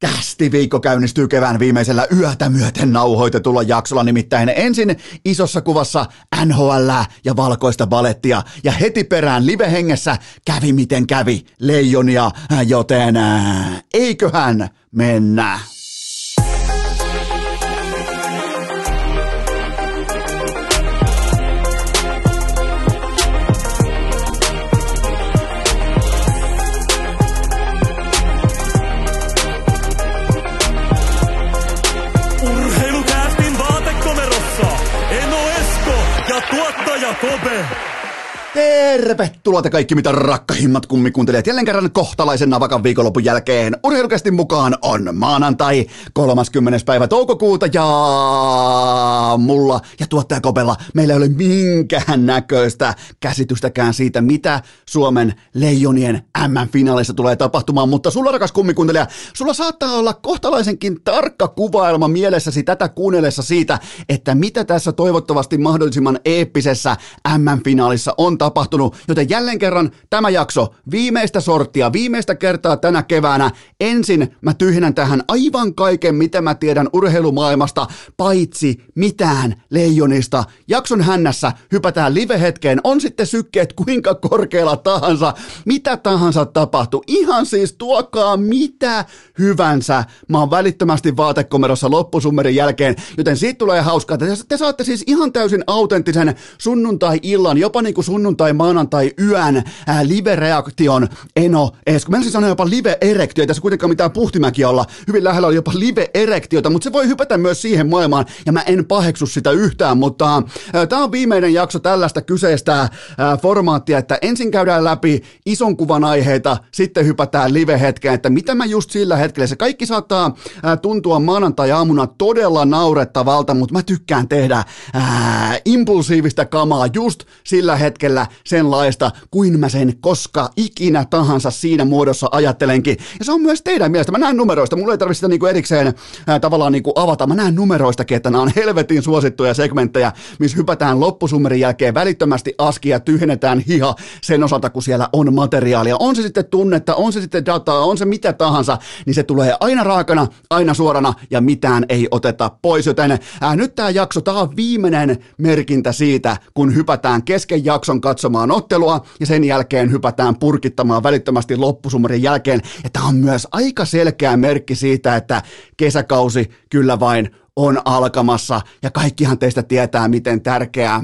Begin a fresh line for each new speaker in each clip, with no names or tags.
Kästiviikko käynnistyy kevään viimeisellä yötä myöten nauhoitetulla jaksolla, nimittäin ensin isossa kuvassa NHL ja valkoista balettia, ja heti perään livehengessä kävi miten kävi. Leijonia, joten eiköhän mennä.
Kobe.
Tervetuloa te kaikki mitä rakkahimmat kummikuuntelijat jälleen kerran kohtalaisen navakan viikonlopun jälkeen. Urheilukästin mukaan on maanantai 30. päivä toukokuuta ja mulla ja tuottaja Kopella meillä ei ole minkään näköistä käsitystäkään siitä, mitä Suomen leijonien M-finaalissa tulee tapahtumaan, mutta sulla rakas kummikuuntelija, sulla saattaa olla kohtalaisenkin tarkka kuvailma mielessäsi tätä kuunnellessa siitä, että mitä tässä toivottavasti mahdollisimman eeppisessä M-finaalissa on tapahtunut, joten jälleen kerran tämä jakso, viimeistä sorttia, viimeistä kertaa tänä keväänä. Ensin mä tyhjennän tähän aivan kaiken, mitä mä tiedän urheilumaailmasta, paitsi mitään leijonista. Jakson hännässä hypätään live-hetkeen, on sitten sykkeet kuinka korkealla tahansa, mitä tahansa tapahtuu. Ihan siis tuokaa mitä hyvänsä. Mä oon välittömästi vaatekomerossa loppusummerin jälkeen, joten siitä tulee hauskaa. Te, te saatte siis ihan täysin autenttisen sunnuntai-illan, jopa niin kuin sunnuntai, maanantai, yön ää, live-reaktion Eno Esko. Mä siis sanoa jopa live-erektio, ei tässä kuitenkaan mitään puhtimäki olla. Hyvin lähellä oli jopa live-erektiota, mutta se voi hypätä myös siihen maailmaan, ja mä en paheksu sitä yhtään, mutta tämä on viimeinen jakso tällaista kyseistä ää, formaattia, että ensin käydään läpi ison kuvan aiheita, sitten hypätään live-hetkeen, että mitä mä just sillä hetkellä, se kaikki saattaa ää, tuntua maanantai-aamuna todella naurettavalta, mutta mä tykkään tehdä ää, impulsiivista kamaa just sillä hetkellä senlaista, kuin mä sen koska ikinä tahansa siinä muodossa ajattelenkin. Ja se on myös teidän mielestä. Mä näen numeroista, mulla ei tarvitse sitä niinku erikseen ää, tavallaan niinku avata. Mä näen numeroistakin, että nämä on helvetin suosittuja segmenttejä, missä hypätään loppusummerin jälkeen välittömästi aski ja tyhjennetään hiha sen osalta, kun siellä on materiaalia. On se sitten tunnetta, on se sitten dataa, on se mitä tahansa, niin se tulee aina raakana, aina suorana ja mitään ei oteta pois. Joten ää, nyt tämä jakso, tämä on viimeinen merkintä siitä, kun hypätään kesken jakson katsomaan ottelua ja sen jälkeen hypätään purkittamaan välittömästi loppusummerin jälkeen. Ja tämä on myös aika selkeä merkki siitä, että kesäkausi kyllä vain on alkamassa ja kaikkihan teistä tietää, miten tärkeää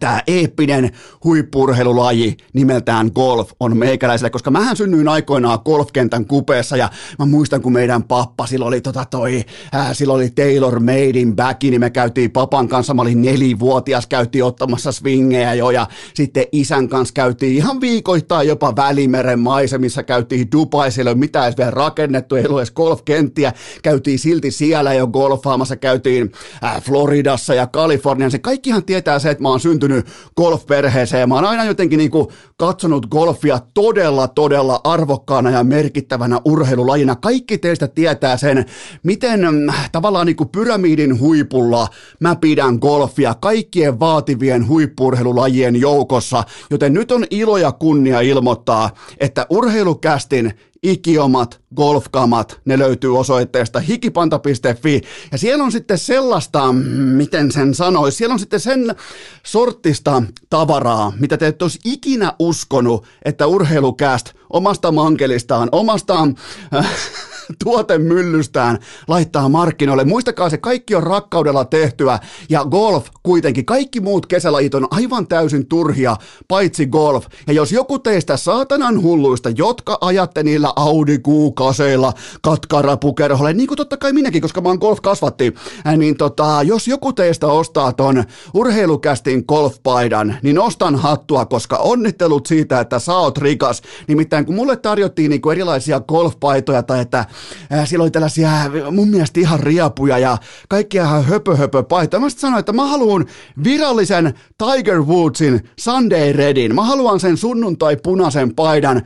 tämä eeppinen huippurheilulaji nimeltään golf on meikäläiselle, koska mähän synnyin aikoinaan golfkentän kupeessa ja mä muistan, kun meidän pappa, silloin oli, tota toi, ää, silloin oli Taylor Made in Back, niin me käytiin papan kanssa, mä olin nelivuotias, käytiin ottamassa swingejä jo ja sitten isän kanssa käytiin ihan viikoittain jopa Välimeren maisemissa, käytiin Dubai, siellä ei ole mitään edes vielä rakennettu, ei ole edes golfkenttiä, käytiin silti siellä jo golfaamassa, käytiin ää, Floridassa ja Kaliforniassa, kaikkihan tietää se, että mä oon syntynyt golfperheeseen. Mä oon aina jotenkin niin kuin katsonut golfia todella, todella arvokkaana ja merkittävänä urheilulajina. Kaikki teistä tietää sen, miten mm, tavallaan niin kuin pyramidin huipulla mä pidän golfia kaikkien vaativien huippurheilulajien joukossa. Joten nyt on ilo ja kunnia ilmoittaa, että urheilukästin ikiomat golfkamat, ne löytyy osoitteesta hikipanta.fi ja siellä on sitten sellaista, miten sen sanoisi, siellä on sitten sen sortista tavaraa, mitä te et olisi ikinä uskonut, että urheilukäst omasta mankelistaan, omasta äh, tuotemyllystään laittaa markkinoille. Muistakaa, se kaikki on rakkaudella tehtyä ja golf kuitenkin, kaikki muut kesälajit on aivan täysin turhia, paitsi golf. Ja jos joku teistä saatanan hulluista, jotka ajatte niillä Audi Q-kaseilla katkarapukerholle, niin kuin totta kai minäkin, koska mä oon golf kasvatti, niin tota, jos joku teistä ostaa ton urheilukästin golfpaidan, niin ostan hattua, koska onnittelut siitä, että sä oot rikas. Nimittäin kun mulle tarjottiin niinku erilaisia golfpaitoja tai että ää, siellä oli tällaisia mun mielestä ihan riapuja ja kaikkia ihan höpö höpö paitoja. Mä sitten sanoin, että mä haluan virallisen Tiger Woodsin Sunday Redin. Mä haluan sen sunnuntai punaisen paidan.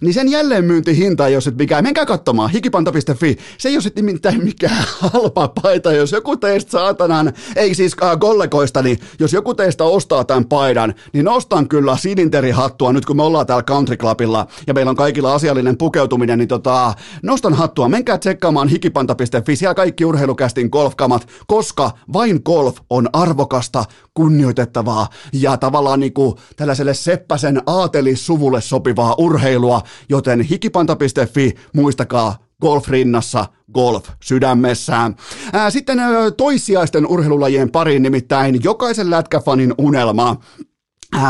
Niin sen jälleenmyyntihinta, jos et mikään. Menkää katsomaan, hikipanta.fi. Se ei ole sitten nimittäin mikään halpa paita. Jos joku teistä saatanan, ei siis äh, kollegoista, niin jos joku teistä ostaa tämän paidan, niin nostan kyllä silinterihattua nyt kun me ollaan täällä Country Clubilla ja meillä on kaikilla asiallinen pukeutuminen, niin tota, nostan hattua. Menkää tsekkaamaan hikipanta.fi, siellä kaikki urheilukästin golfkamat, koska vain golf on arvokasta, kunnioitettavaa ja tavallaan niin tällaiselle Seppäsen aatelissuvulle sopivaa urheilua, joten hikipanta.fi, muistakaa golf rinnassa, golf sydämessään. Sitten toissijaisten urheilulajien pariin nimittäin jokaisen lätkäfanin unelma.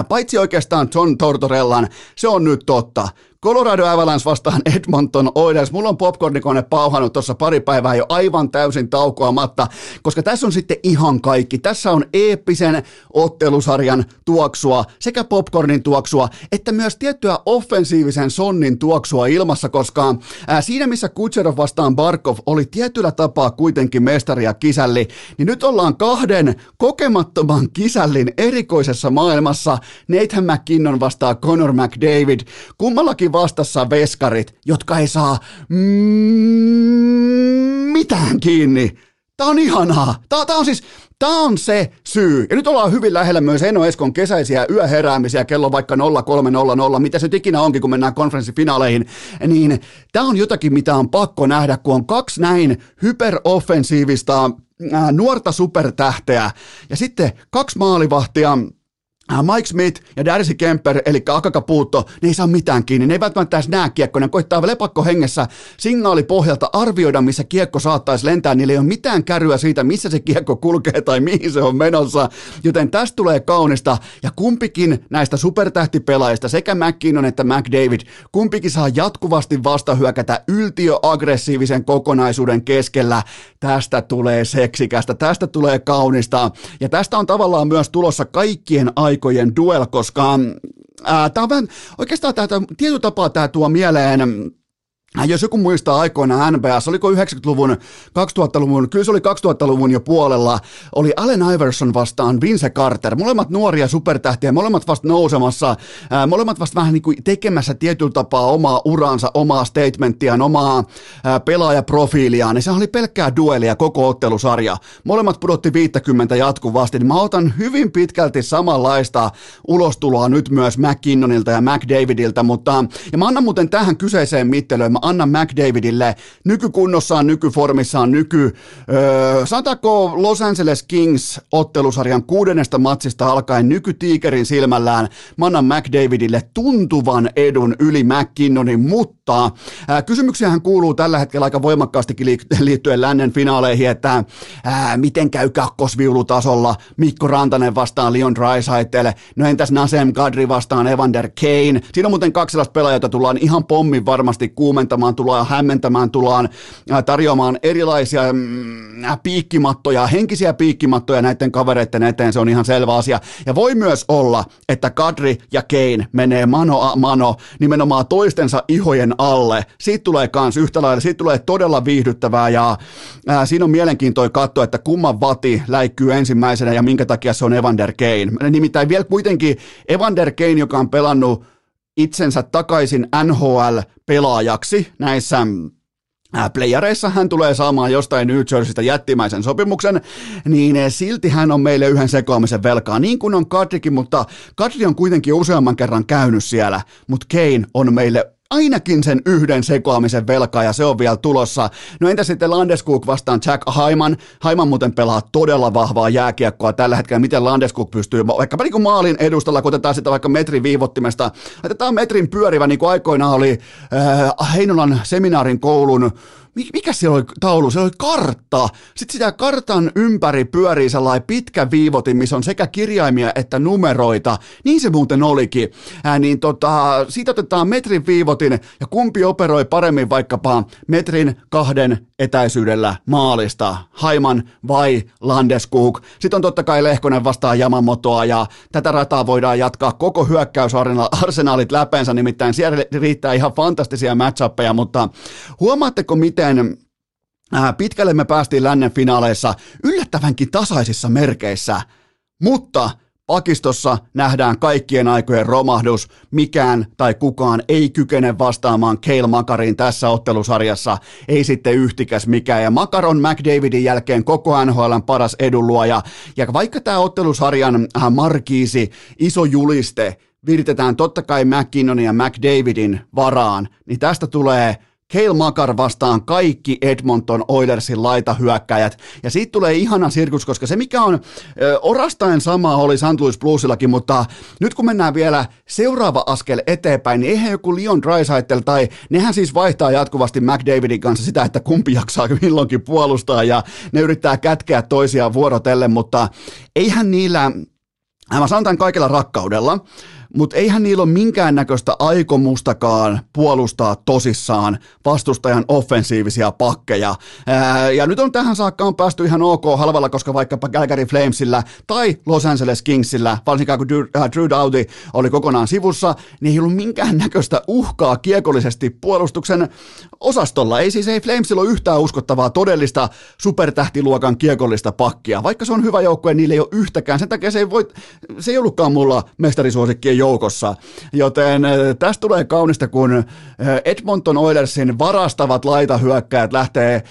Paitsi oikeastaan John Tortorellan, se on nyt totta. Colorado Avalanche vastaan Edmonton Oilers. Mulla on popcornikone pauhannut tuossa pari päivää jo aivan täysin taukoamatta, koska tässä on sitten ihan kaikki. Tässä on eeppisen ottelusarjan tuoksua, sekä popcornin tuoksua, että myös tiettyä offensiivisen sonnin tuoksua ilmassa, koska ää, siinä missä Kutserov vastaan Barkov oli tietyllä tapaa kuitenkin mestari ja kisälli, niin nyt ollaan kahden kokemattoman kisällin erikoisessa maailmassa. Nathan McKinnon vastaa Connor McDavid. Kummallakin vastassa veskarit, jotka ei saa mm, mitään kiinni. Tämä on ihanaa. Tämä, tämä on siis, Tämä on se syy. Ja nyt ollaan hyvin lähellä myös Eno Eskon kesäisiä yöheräämisiä kello vaikka 0300, mitä se ikinä onkin, kun mennään konferenssifinaaleihin. Niin tämä on jotakin, mitä on pakko nähdä, kun on kaksi näin hyperoffensiivista nuorta supertähteä ja sitten kaksi maalivahtia, Äh, Mike Smith ja Darcy Kemper, eli Akakapuutto, ne ei saa mitään kiinni. Ne ei välttämättä edes näe kiekkoa. Ne koittaa lepakko hengessä signaalipohjalta arvioida, missä kiekko saattaisi lentää. Niillä ei ole mitään käryä siitä, missä se kiekko kulkee tai mihin se on menossa. Joten tästä tulee kaunista. Ja kumpikin näistä supertähtipelaajista, sekä McKinnon että McDavid, kumpikin saa jatkuvasti vastahyökätä yltiöaggressiivisen kokonaisuuden keskellä. Tästä tulee seksikästä, tästä tulee kaunista. Ja tästä on tavallaan myös tulossa kaikkien aikaa aikojen duel, koska tämä on vähän, oikeastaan tämä, tietyllä tapaa tämä tuo mieleen jos joku muistaa aikoinaan NBS, oliko 90-luvun, 2000-luvun, kyllä se oli 2000-luvun jo puolella, oli Allen Iverson vastaan Vince Carter. Molemmat nuoria supertähtiä, molemmat vasta nousemassa, ää, molemmat vasta vähän niin kuin tekemässä tietyllä tapaa omaa uraansa, omaa statementtiaan, omaa ää, pelaajaprofiiliaan. Niin se oli pelkkää duelia koko ottelusarja. Molemmat pudotti 50 jatkuvasti. Niin mä otan hyvin pitkälti samanlaista ulostuloa nyt myös McKinnonilta ja McDavidilta, mutta ja mä annan muuten tähän kyseiseen mittelyyn, mä annan McDavidille. Nykykunnossaan, nykyformissaan, nyky, öö, sanotaanko Los Angeles Kings ottelusarjan kuudennesta matsista alkaen nykytiikerin silmällään, mä annan McDavidille tuntuvan edun yli McKinnonin, mutta ää, kysymyksiähän kuuluu tällä hetkellä aika voimakkaastikin liittyen lännen finaaleihin, että ää, miten käy kakkosviulutasolla Mikko Rantanen vastaan Leon Draisaitl, no entäs Nasem Kadri vastaan Evander Kane, siinä on muuten kaksi sellaista pelaajaa, tullaan ihan pommin varmasti kuumen komentamaan tullaan, hämmentämään tullaan, tarjoamaan erilaisia mm, piikkimattoja, henkisiä piikkimattoja näiden kavereiden eteen, se on ihan selvä asia. Ja voi myös olla, että Kadri ja Kane menee mano a mano nimenomaan toistensa ihojen alle. Siitä tulee kans yhtä lailla, siitä tulee todella viihdyttävää ja ää, siinä on mielenkiintoista katsoa, että kumman vati läikkyy ensimmäisenä ja minkä takia se on Evander Kane. Nimittäin vielä kuitenkin Evander Kane, joka on pelannut itsensä takaisin NHL-pelaajaksi näissä playareissa hän tulee saamaan jostain New Jerseystä jättimäisen sopimuksen, niin silti hän on meille yhden sekoamisen velkaa, niin kuin on Kadrikin, mutta Kadri on kuitenkin useamman kerran käynyt siellä, mutta Kane on meille ainakin sen yhden sekoamisen velkaa ja se on vielä tulossa. No entä sitten Landeskog vastaan Jack Haiman? Haiman muuten pelaa todella vahvaa jääkiekkoa tällä hetkellä. Miten Landeskog pystyy, vaikkapa niin kuin maalin edustalla, kun otetaan sitä vaikka metrin viivottimesta, otetaan metrin pyörivä, niin kuin aikoinaan oli äh, Heinolan seminaarin koulun mikä siellä oli taulu? Se oli kartta. Sitten sitä kartan ympäri pyörii sellainen pitkä viivotin, missä on sekä kirjaimia että numeroita. Niin se muuten olikin. Ää, niin tota, siitä otetaan metrin viivotin ja kumpi operoi paremmin vaikkapa metrin kahden etäisyydellä maalista. Haiman vai Landeskog. Sitten on totta kai Lehkonen vastaan Yamamotoa ja tätä rataa voidaan jatkaa koko hyökkäysarsenaalit läpeensä, nimittäin siellä riittää ihan fantastisia matchappeja, mutta huomaatteko miten miten äh, pitkälle me päästiin lännen finaaleissa yllättävänkin tasaisissa merkeissä, mutta Pakistossa nähdään kaikkien aikojen romahdus. Mikään tai kukaan ei kykene vastaamaan Kale Makariin tässä ottelusarjassa. Ei sitten yhtikäs mikään. Ja Makar on McDavidin jälkeen koko NHLn paras edunluoja. Ja vaikka tämä ottelusarjan äh, markiisi, iso juliste, viritetään totta kai McKinnonin ja McDavidin varaan, niin tästä tulee – Kale Makar vastaan kaikki Edmonton Oilersin laitahyökkäjät. Ja siitä tulee ihana sirkus, koska se mikä on ö, orastaen sama oli St. Louis Bluesillakin, mutta nyt kun mennään vielä seuraava askel eteenpäin, niin eihän joku Leon Draisaitl tai nehän siis vaihtaa jatkuvasti McDavidin kanssa sitä, että kumpi jaksaa milloinkin puolustaa ja ne yrittää kätkeä toisiaan vuorotellen, mutta eihän niillä, mä sanon tämän kaikella rakkaudella, mutta eihän niillä ole minkäännäköistä aikomustakaan puolustaa tosissaan vastustajan offensiivisia pakkeja. Ää, ja nyt on tähän saakka on päästy ihan ok halvalla, koska vaikkapa Calgary Flamesillä tai Los Angeles Kingsillä, varsinkaan kun Drew, äh, Drew Doughty oli kokonaan sivussa, niin ei ollut minkäännäköistä uhkaa kiekollisesti puolustuksen osastolla. Ei siis ei Flamesilla ole yhtään uskottavaa todellista supertähtiluokan kiekollista pakkia. Vaikka se on hyvä joukkue, niillä ei ole yhtäkään. Sen takia se ei, voi, se ei ollutkaan mulla mestarisuosikkien joukossa. Joten äh, tästä tulee kaunista, kun äh, Edmonton Oilersin varastavat laitahyökkäät lähtee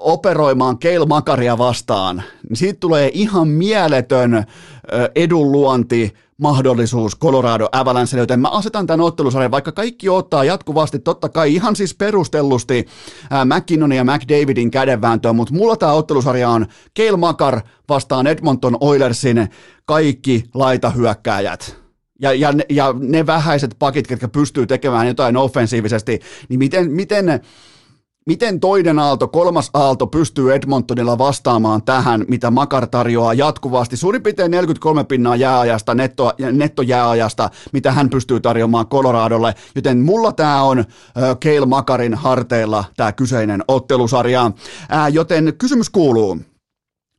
operoimaan Keil Makaria vastaan. Siitä tulee ihan mieletön äh, edunluonti mahdollisuus Colorado Avalancelle, joten mä asetan tämän ottelusarjan, vaikka kaikki ottaa jatkuvasti, totta kai ihan siis perustellusti McKinnon ja McDavidin kädenvääntöä, mutta mulla tämä ottelusarja on Keil Makar vastaan Edmonton Oilersin kaikki laitahyökkääjät ja, ja, ne, ja ne vähäiset pakit, jotka pystyy tekemään jotain offensiivisesti, niin miten, miten, miten toinen aalto, kolmas aalto pystyy Edmontonilla vastaamaan tähän, mitä Makar tarjoaa jatkuvasti, suurin piirtein 43 pinnaa jääajasta, netto, nettojääajasta, mitä hän pystyy tarjoamaan Coloradolle, joten mulla tämä on äh, Keil Makarin harteilla tämä kyseinen ottelusarja, äh, joten kysymys kuuluu,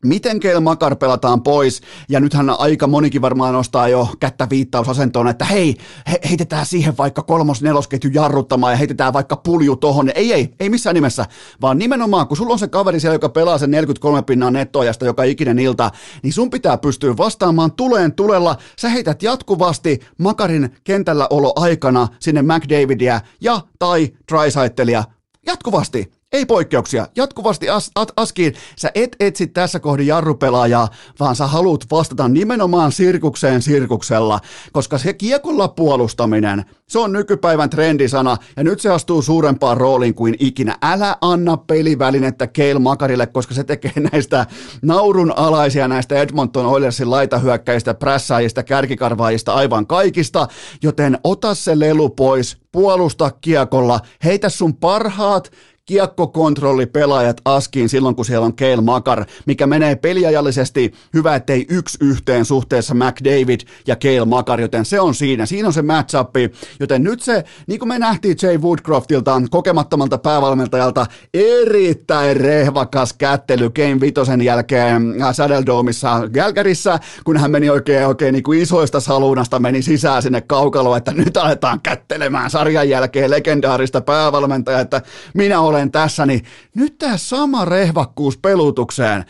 Miten Keil Makar pelataan pois, ja nythän aika monikin varmaan nostaa jo kättä viittausasentoon, että hei, he, heitetään siihen vaikka kolmos-nelosketju jarruttamaan ja heitetään vaikka pulju tohon. Ei, ei, ei missään nimessä, vaan nimenomaan, kun sulla on se kaveri siellä, joka pelaa sen 43 pinnaa nettoajasta joka ikinen ilta, niin sun pitää pystyä vastaamaan tuleen tulella. Sä heität jatkuvasti Makarin kentällä olo aikana sinne McDavidia ja tai Drysaitelia jatkuvasti. Ei poikkeuksia. Jatkuvasti as, at, askiin. Sä et etsi tässä kohdin jarrupelaajaa, vaan sä haluat vastata nimenomaan sirkukseen sirkuksella, koska se kiekolla puolustaminen, se on nykypäivän trendisana ja nyt se astuu suurempaan rooliin kuin ikinä. Älä anna pelivälinettä Keil Makarille, koska se tekee näistä naurun alaisia näistä Edmonton Oilersin laitahyökkäistä, prässäjistä, kärkikarvaajista aivan kaikista, joten ota se lelu pois, puolusta kiekolla, heitä sun parhaat kiekkokontrollipelaajat askiin silloin, kun siellä on Keil Makar, mikä menee peliajallisesti hyvä, ettei yksi yhteen suhteessa McDavid ja Keil Makar, joten se on siinä. Siinä on se matchup, joten nyt se, niin kuin me nähtiin Jay Woodcroftilta, kokemattomalta päävalmentajalta, erittäin rehvakas kättely Game Vitosen jälkeen Saddle Domeissa Gälkärissä, kun hän meni oikein, oikein niin kuin isoista salunasta, meni sisään sinne kaukaloon, että nyt aletaan kättelemään sarjan jälkeen legendaarista päävalmentajaa, että minä olen olen tässä, niin nyt tämä sama rehvakkuus pelutukseen.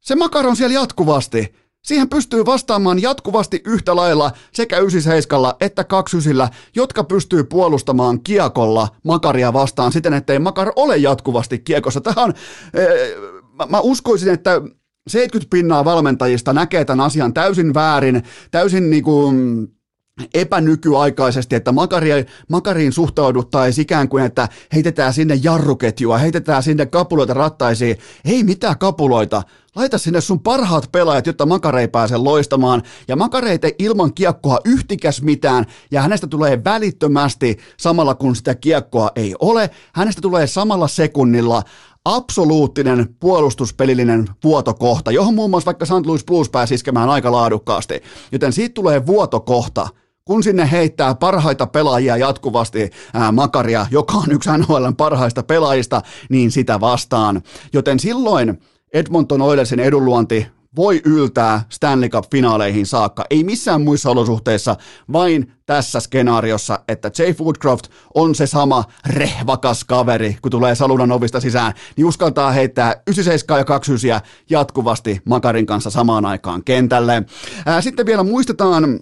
Se makaron siellä jatkuvasti. Siihen pystyy vastaamaan jatkuvasti yhtä lailla sekä 97 että 29, jotka pystyy puolustamaan kiekolla makaria vastaan siten, ettei makar ole jatkuvasti kiekossa. Tähän ee, mä, mä uskoisin, että 70 pinnaa valmentajista näkee tämän asian täysin väärin, täysin niin kuin, epänykyaikaisesti, että makariin, makariin suhtauduttaisiin ikään kuin, että heitetään sinne jarruketjua, heitetään sinne kapuloita rattaisiin. Ei mitään kapuloita. Laita sinne sun parhaat pelaajat, jotta Makare ei pääse loistamaan. Ja Makare ei ilman kiekkoa yhtikäs mitään, ja hänestä tulee välittömästi, samalla kun sitä kiekkoa ei ole, hänestä tulee samalla sekunnilla absoluuttinen puolustuspelillinen vuotokohta, johon muun muassa vaikka St. Louis Blues pääsi iskemään aika laadukkaasti. Joten siitä tulee vuotokohta kun sinne heittää parhaita pelaajia jatkuvasti ää, Makaria, joka on yksi NHLn parhaista pelaajista, niin sitä vastaan. Joten silloin Edmonton Oilersin edunluonti voi yltää Stanley Cup-finaaleihin saakka. Ei missään muissa olosuhteissa, vain tässä skenaariossa, että Jay Woodcroft on se sama rehvakas kaveri, kun tulee salunan ovista sisään, niin uskaltaa heittää 97 ja 29 jatkuvasti Makarin kanssa samaan aikaan kentälle. Sitten vielä muistetaan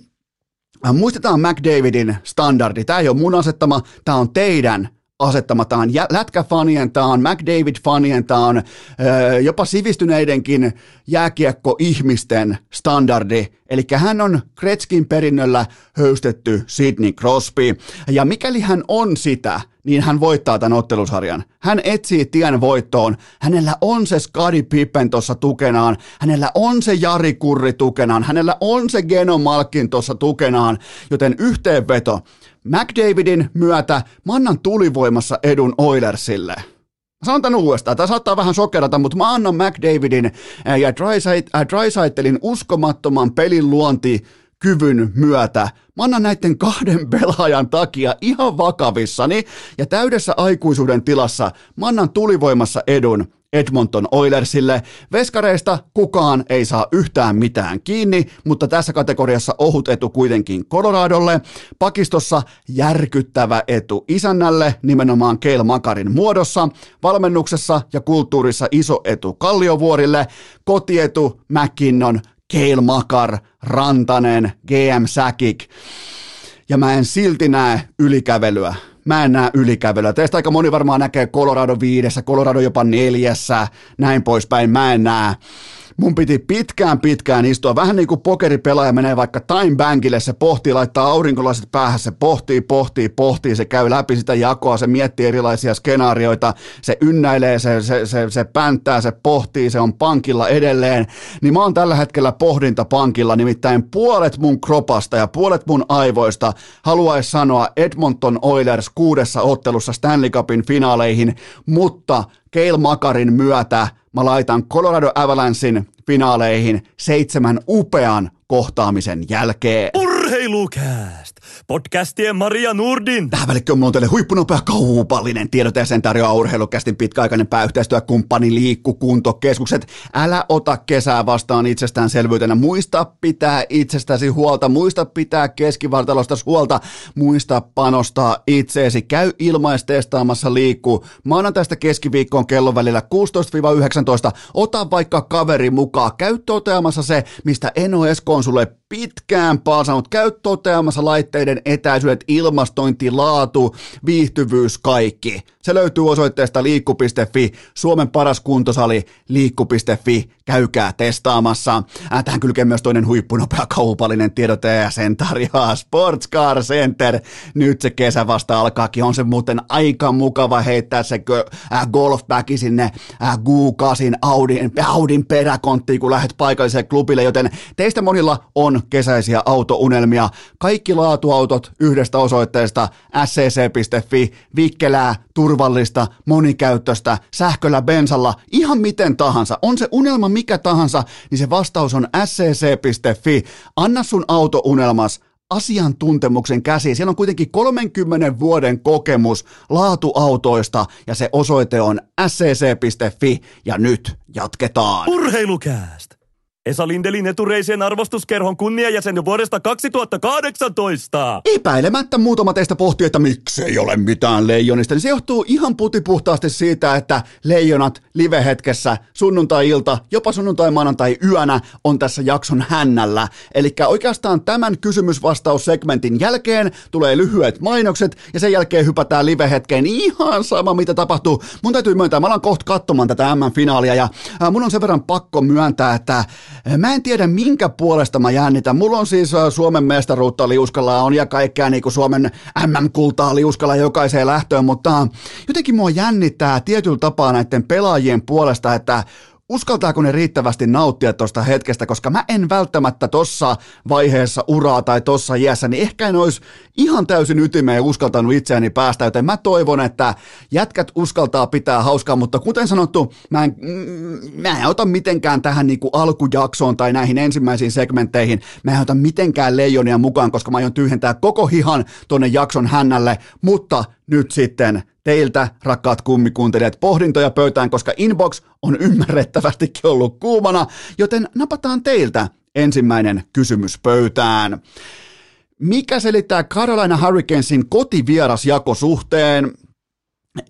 Muistetaan McDavidin standardi. Tämä ei ole mun asettama, tämä on teidän asettama. Tämä on lätkäfanien, tämä on McDavid-fanien, tämä on jopa sivistyneidenkin jääkiekko-ihmisten standardi. Eli hän on Kretskin perinnöllä höystetty Sidney Crosby. Ja mikäli hän on sitä, niin hän voittaa tämän ottelusarjan. Hän etsii tien voittoon. Hänellä on se Skadi Pippen tuossa tukenaan. Hänellä on se Jari Kurri tukenaan. Hänellä on se Geno Malkin tuossa tukenaan. Joten yhteenveto. McDavidin myötä mä annan tulivoimassa edun Oilersille. Sanon tämän uudestaan. Tämä saattaa vähän sokerata, mutta mä annan McDavidin ja Drysaitelin uskomattoman pelin luonti kyvyn myötä. Mä annan näiden kahden pelaajan takia ihan vakavissani ja täydessä aikuisuuden tilassa mä annan tulivoimassa edun Edmonton Oilersille. Veskareista kukaan ei saa yhtään mitään kiinni, mutta tässä kategoriassa ohut etu kuitenkin Coloradolle. Pakistossa järkyttävä etu isännälle, nimenomaan Keil Makarin muodossa. Valmennuksessa ja kulttuurissa iso etu Kalliovuorille. Kotietu McKinnon, Keil Makar, Rantanen, GM Säkik. Ja mä en silti näe ylikävelyä mä en näe ylikävelyä. Teistä aika moni varmaan näkee Colorado viidessä, Colorado jopa neljässä, näin poispäin. Mä en näe mun piti pitkään pitkään istua, vähän niin kuin pokeripelaaja menee vaikka time bankille, se pohtii, laittaa aurinkolaiset päähän, se pohtii, pohtii, pohtii, se käy läpi sitä jakoa, se miettii erilaisia skenaarioita, se ynnäilee, se, se, se, se pänttää, se pohtii, se on pankilla edelleen, niin mä oon tällä hetkellä pohdintapankilla, nimittäin puolet mun kropasta ja puolet mun aivoista haluaisi sanoa Edmonton Oilers kuudessa ottelussa Stanley Cupin finaaleihin, mutta Keil Makarin myötä mä laitan Colorado Avalanchein finaaleihin seitsemän upean kohtaamisen jälkeen.
Urheilukääst! Podcastien Maria Nurdin.
Mulla on teille huippunopea kaupallinen tiedot ja sen tarjoaa urheilukästin pitkäaikainen pääyhteistyökumppani Liikkukuntokeskukset. Älä ota kesää vastaan itsestäänselvyytenä. Muista pitää itsestäsi huolta. Muista pitää keskivartalosta huolta. Muista panostaa itseesi. Käy ilmaistestaamassa liikku. tästä keskiviikkoon kellon välillä 16-19. Ota vaikka kaveri mukaan. Käy toteamassa se, mistä on sulle pitkään paasannut. Käy toteamassa laitteiden etäisyydet, ilmastointi, laatu, viihtyvyys, kaikki. Se löytyy osoitteesta liikku.fi, Suomen paras kuntosali, liikku.fi, käykää testaamassa. Äh, tähän kylkee myös toinen huippunopea kaupallinen tiedote ja sen tarjoaa Sports Car Center. Nyt se kesä vasta alkaakin, on se muuten aika mukava heittää se äh, golfbacki sinne äh, G8 Audin, Audin peräkonttiin, kun lähdet paikalliselle klubille, joten teistä monilla on kesäisiä autounelmia. Kaikki laatuautot yhdestä osoitteesta scc.fi, vikkelää, turvallista, monikäyttöistä, sähköllä, bensalla, ihan miten tahansa. On se unelma mikä tahansa, niin se vastaus on scc.fi. Anna sun autounelmas asiantuntemuksen käsi. Siellä on kuitenkin 30 vuoden kokemus laatuautoista ja se osoite on scc.fi ja nyt jatketaan.
Urheilukääst! Esa Lindelin etureisien arvostuskerhon kunniajäsen jo vuodesta 2018.
Epäilemättä muutama teistä pohtii, että miksei ole mitään leijonista, niin se johtuu ihan putipuhtaasti siitä, että leijonat live-hetkessä sunnuntai-ilta, jopa sunnuntai-maanantai-yönä on tässä jakson hännällä. Eli oikeastaan tämän kysymysvastaussegmentin jälkeen tulee lyhyet mainokset ja sen jälkeen hypätään live-hetkeen ihan sama mitä tapahtuu. Mun täytyy myöntää, mä alan kohta katsomaan tätä MM-finaalia ja mun on sen verran pakko myöntää, että Mä en tiedä minkä puolesta mä jännitän. Mulla on siis Suomen mestaruutta liuskalla on ja kaikkea niin kuin Suomen MM-kultaa liuskalla jokaiseen lähtöön, mutta jotenkin mua jännittää tietyllä tapaa näiden pelaajien puolesta, että uskaltaako ne riittävästi nauttia tuosta hetkestä, koska mä en välttämättä tuossa vaiheessa uraa tai tuossa iässä, niin ehkä en olisi ihan täysin ytimeen uskaltanut itseäni päästä, joten mä toivon, että jätkät uskaltaa pitää hauskaa, mutta kuten sanottu, mä en, mm, mä en ota mitenkään tähän niin kuin alkujaksoon tai näihin ensimmäisiin segmentteihin, mä en ota mitenkään leijonia mukaan, koska mä aion tyhjentää koko hihan tonne jakson hännälle, mutta nyt sitten teiltä, rakkaat kummikuuntelijat, pohdintoja pöytään, koska inbox on ymmärrettävästikin ollut kuumana, joten napataan teiltä ensimmäinen kysymys pöytään. Mikä selittää Carolina Hurricanesin kotivierasjakosuhteen?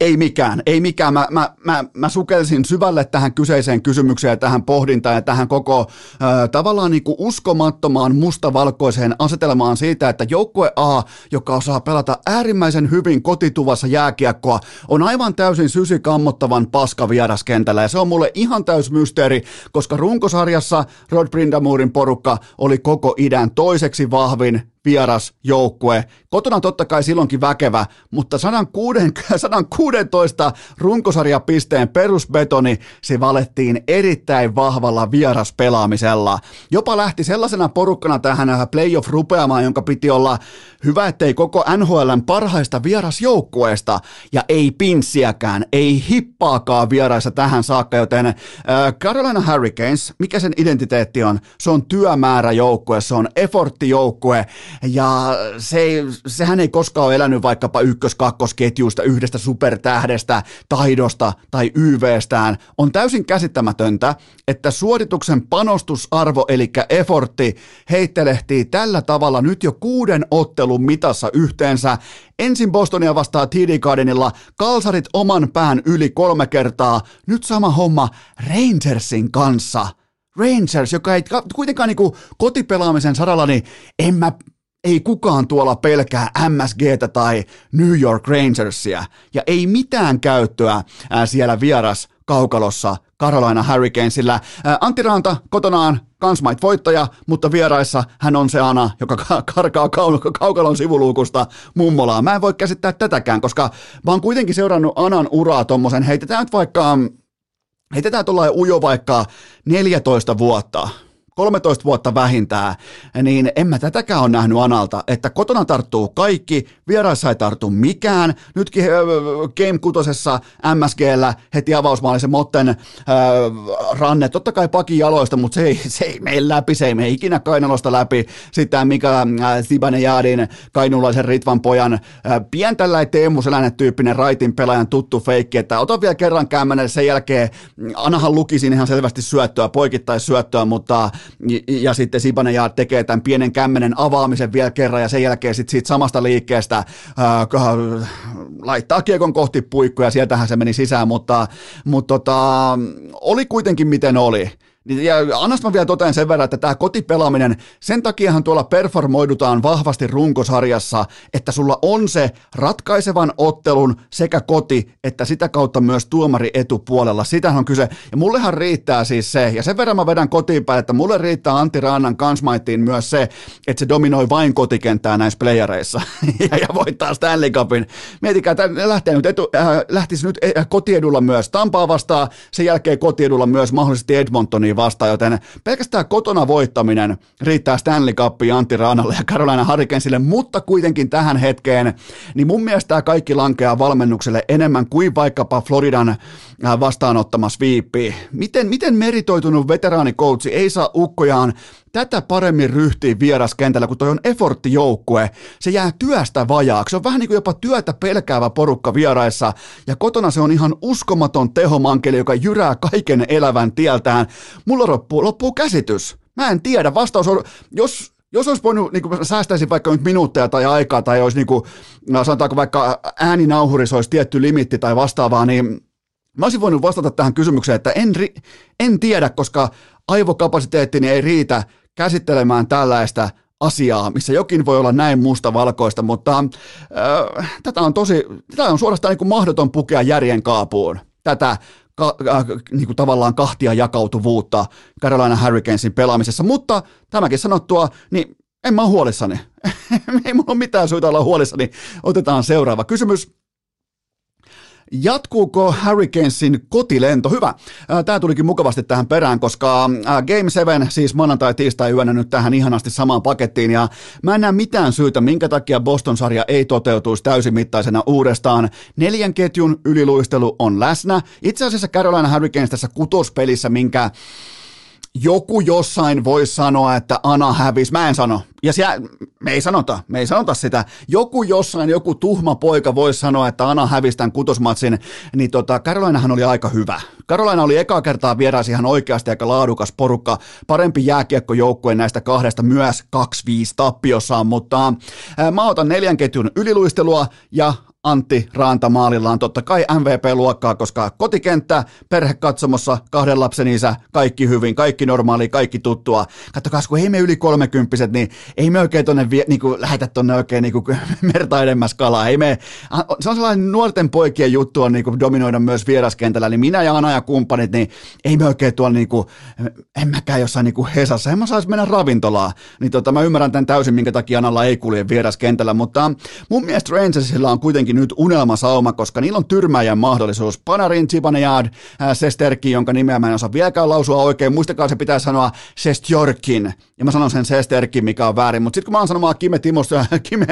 Ei mikään, ei mikään. Mä, mä, mä, mä sukelsin syvälle tähän kyseiseen kysymykseen ja tähän pohdintaan ja tähän koko äh, tavallaan niin kuin uskomattomaan mustavalkoiseen asetelmaan siitä, että joukkue A, joka osaa pelata äärimmäisen hyvin kotituvassa jääkiekkoa, on aivan täysin sysikammottavan paska vieraskentällä ja se on mulle ihan täys mysteeri, koska runkosarjassa Rod Brindamurin porukka oli koko idän toiseksi vahvin vieras joukkue. Kotona totta kai silloinkin väkevä, mutta 106, 116 runkosarjapisteen perusbetoni se valettiin erittäin vahvalla vieraspelaamisella. Jopa lähti sellaisena porukkana tähän playoff rupeamaan, jonka piti olla hyvä, ettei koko NHLn parhaista vierasjoukkueesta ja ei pinssiäkään, ei hippaakaan vieraissa tähän saakka, joten äh, Carolina Hurricanes, mikä sen identiteetti on? Se on työmääräjoukkue, se on efforttijoukkue, ja se ei, sehän ei koskaan ole elänyt vaikkapa ykkös-kakkosketjuista, yhdestä supertähdestä, taidosta tai YVstään. On täysin käsittämätöntä, että suorituksen panostusarvo, eli effortti, heittelehtii tällä tavalla nyt jo kuuden ottelun mitassa yhteensä. Ensin Bostonia vastaa TD Gardenilla, kalsarit oman pään yli kolme kertaa, nyt sama homma Rangersin kanssa. Rangers, joka ei kuitenkaan niin kotipelaamisen saralla, niin en mä ei kukaan tuolla pelkää MSGtä tai New York Rangersia ja ei mitään käyttöä siellä vieras kaukalossa Carolina Hurricanesillä. Antti Ranta kotonaan kansmait voittaja, mutta vieraissa hän on se Ana, joka karkaa kaukalon sivuluukusta mummolaan. Mä en voi käsittää tätäkään, koska mä oon kuitenkin seurannut Anan uraa tommosen, heitetään nyt vaikka, heitetään tuolla ujo vaikka 14 vuotta, 13 vuotta vähintään, niin en mä tätäkään ole nähnyt Analta, että kotona tarttuu kaikki, vieraissa ei tartu mikään. Nytkin Game 6 MSGllä heti avausmaalisen Motten äh, ranne, totta kai pakin jaloista, mutta se ei, se ei mene läpi, se ei mene ikinä kainalosta läpi. Sitten mikä äh, Jaadin kainulaisen Ritvan pojan äh, pien Teemu Selänen tyyppinen raitin pelaajan tuttu feikki, että ota vielä kerran kämmenen, sen jälkeen Anahan luki siinä ihan selvästi syöttöä, poikittais syöttöä, mutta ja sitten Sibanejaard tekee tämän pienen kämmenen avaamisen vielä kerran ja sen jälkeen sitten siitä samasta liikkeestä ää, laittaa kiekon kohti puikkoja ja sieltähän se meni sisään, mutta, mutta tota, oli kuitenkin miten oli. Niin, ja annas mä vielä toteen sen verran, että tämä kotipelaaminen, sen takiahan tuolla performoidutaan vahvasti runkosarjassa, että sulla on se ratkaisevan ottelun sekä koti, että sitä kautta myös tuomari etupuolella. Sitähän on kyse. Ja mullehan riittää siis se, ja sen verran mä vedän kotiin päin, että mulle riittää Antti Rannan kansmaittiin myös se, että se dominoi vain kotikenttää näissä playereissa ja, ja voittaa Stanley Cupin. Mietikää, että lähtee nyt etu, äh, lähtisi nyt äh, kotiedulla myös Tampaa vastaan, sen jälkeen kotiedulla myös mahdollisesti Edmontoniin vastaan, joten pelkästään kotona voittaminen riittää Stanley Cupiin Antti Raanalle ja Carolina Hurricanesille, mutta kuitenkin tähän hetkeen, niin mun mielestä tämä kaikki lankeaa valmennukselle enemmän kuin vaikkapa Floridan äh, vastaanottamas viippi. Miten, miten meritoitunut veteraanikoutsi ei saa ukkojaan tätä paremmin ryhtiin vieraskentällä, kun toi on efforttijoukkue. Se jää työstä vajaaksi. Se on vähän niin kuin jopa työtä pelkäävä porukka vieraissa. Ja kotona se on ihan uskomaton tehomankeli, joka jyrää kaiken elävän tieltään. Mulla loppuu, loppuu käsitys. Mä en tiedä. Vastaus on, jos, jos olisi voinut, niin säästäisin vaikka nyt minuutteja tai aikaa, tai olisi niin kuin, no sanotaanko vaikka ääninauhurissa olisi tietty limitti tai vastaavaa, niin mä olisin voinut vastata tähän kysymykseen, että en, en tiedä, koska aivokapasiteettini ei riitä käsittelemään tällaista asiaa, missä jokin voi olla näin mustavalkoista, mutta äh, tätä on tosi, tätä on suorastaan niin kuin mahdoton pukea järjen kaapuun. Tätä ka, äh, niin kuin tavallaan kahtia jakautuvuutta Carolina Hurricanesin pelaamisessa, mutta tämäkin sanottua, niin en mä ole huolissani. Ei mulla ole mitään syytä olla huolissani. Otetaan seuraava kysymys. Jatkuuko Hurricanesin kotilento? Hyvä. Tämä tulikin mukavasti tähän perään, koska Game 7, siis maanantai, tiistai yönä nyt tähän ihanasti samaan pakettiin, ja mä en näe mitään syytä, minkä takia Boston-sarja ei toteutuisi täysimittaisena uudestaan. Neljän ketjun yliluistelu on läsnä. Itse asiassa Carolina Hurricanes tässä kutospelissä, minkä joku jossain voisi sanoa, että Ana hävisi. Mä en sano. Ja siellä, me ei sanota, me ei sanota sitä. Joku jossain, joku tuhma poika voisi sanoa, että Ana hävisi tämän kutosmatsin, niin tota, Karolainahan oli aika hyvä. Karolaina oli eka kertaa vieraisi ihan oikeasti aika laadukas porukka, parempi jääkiekkojoukkue näistä kahdesta myös 2-5 tappiossaan, mutta ää, mä otan neljän ketjun yliluistelua ja Antti Raanta maalillaan totta kai MVP-luokkaa, koska kotikenttä, perhekatsomossa, kahden lapsen isä, kaikki hyvin, kaikki normaali, kaikki tuttua. Kattokaa, kun ei me yli kolmekymppiset, niin ei me oikein tonne vie, niin lähetä tonne oikein niin merta edemmäs kalaa. Ei me, se on sellainen nuorten poikien juttu on niin kuin, dominoida myös vieraskentällä, niin minä ja Ana ja kumppanit, niin ei me oikein tuolla, niin kuin, en mäkään jossain niin kuin Hesassa, en mä saisi mennä ravintolaan. Niin tota, mä ymmärrän tämän täysin, minkä takia Analla ei kulje vieraskentällä, mutta mun mielestä Rangersilla on kuitenkin nyt unelmasauma, koska niillä on tyrmäjän mahdollisuus. Panarin, Zibanejad, Sesterki, jonka nimeä mä en osaa vieläkään lausua oikein. Muistakaa, se pitää sanoa Sestjorkin. Ja mä sanon sen Sesterkin, mikä on väärin. Mutta sitten kun mä oon sanomaan Kime Timos, Kime,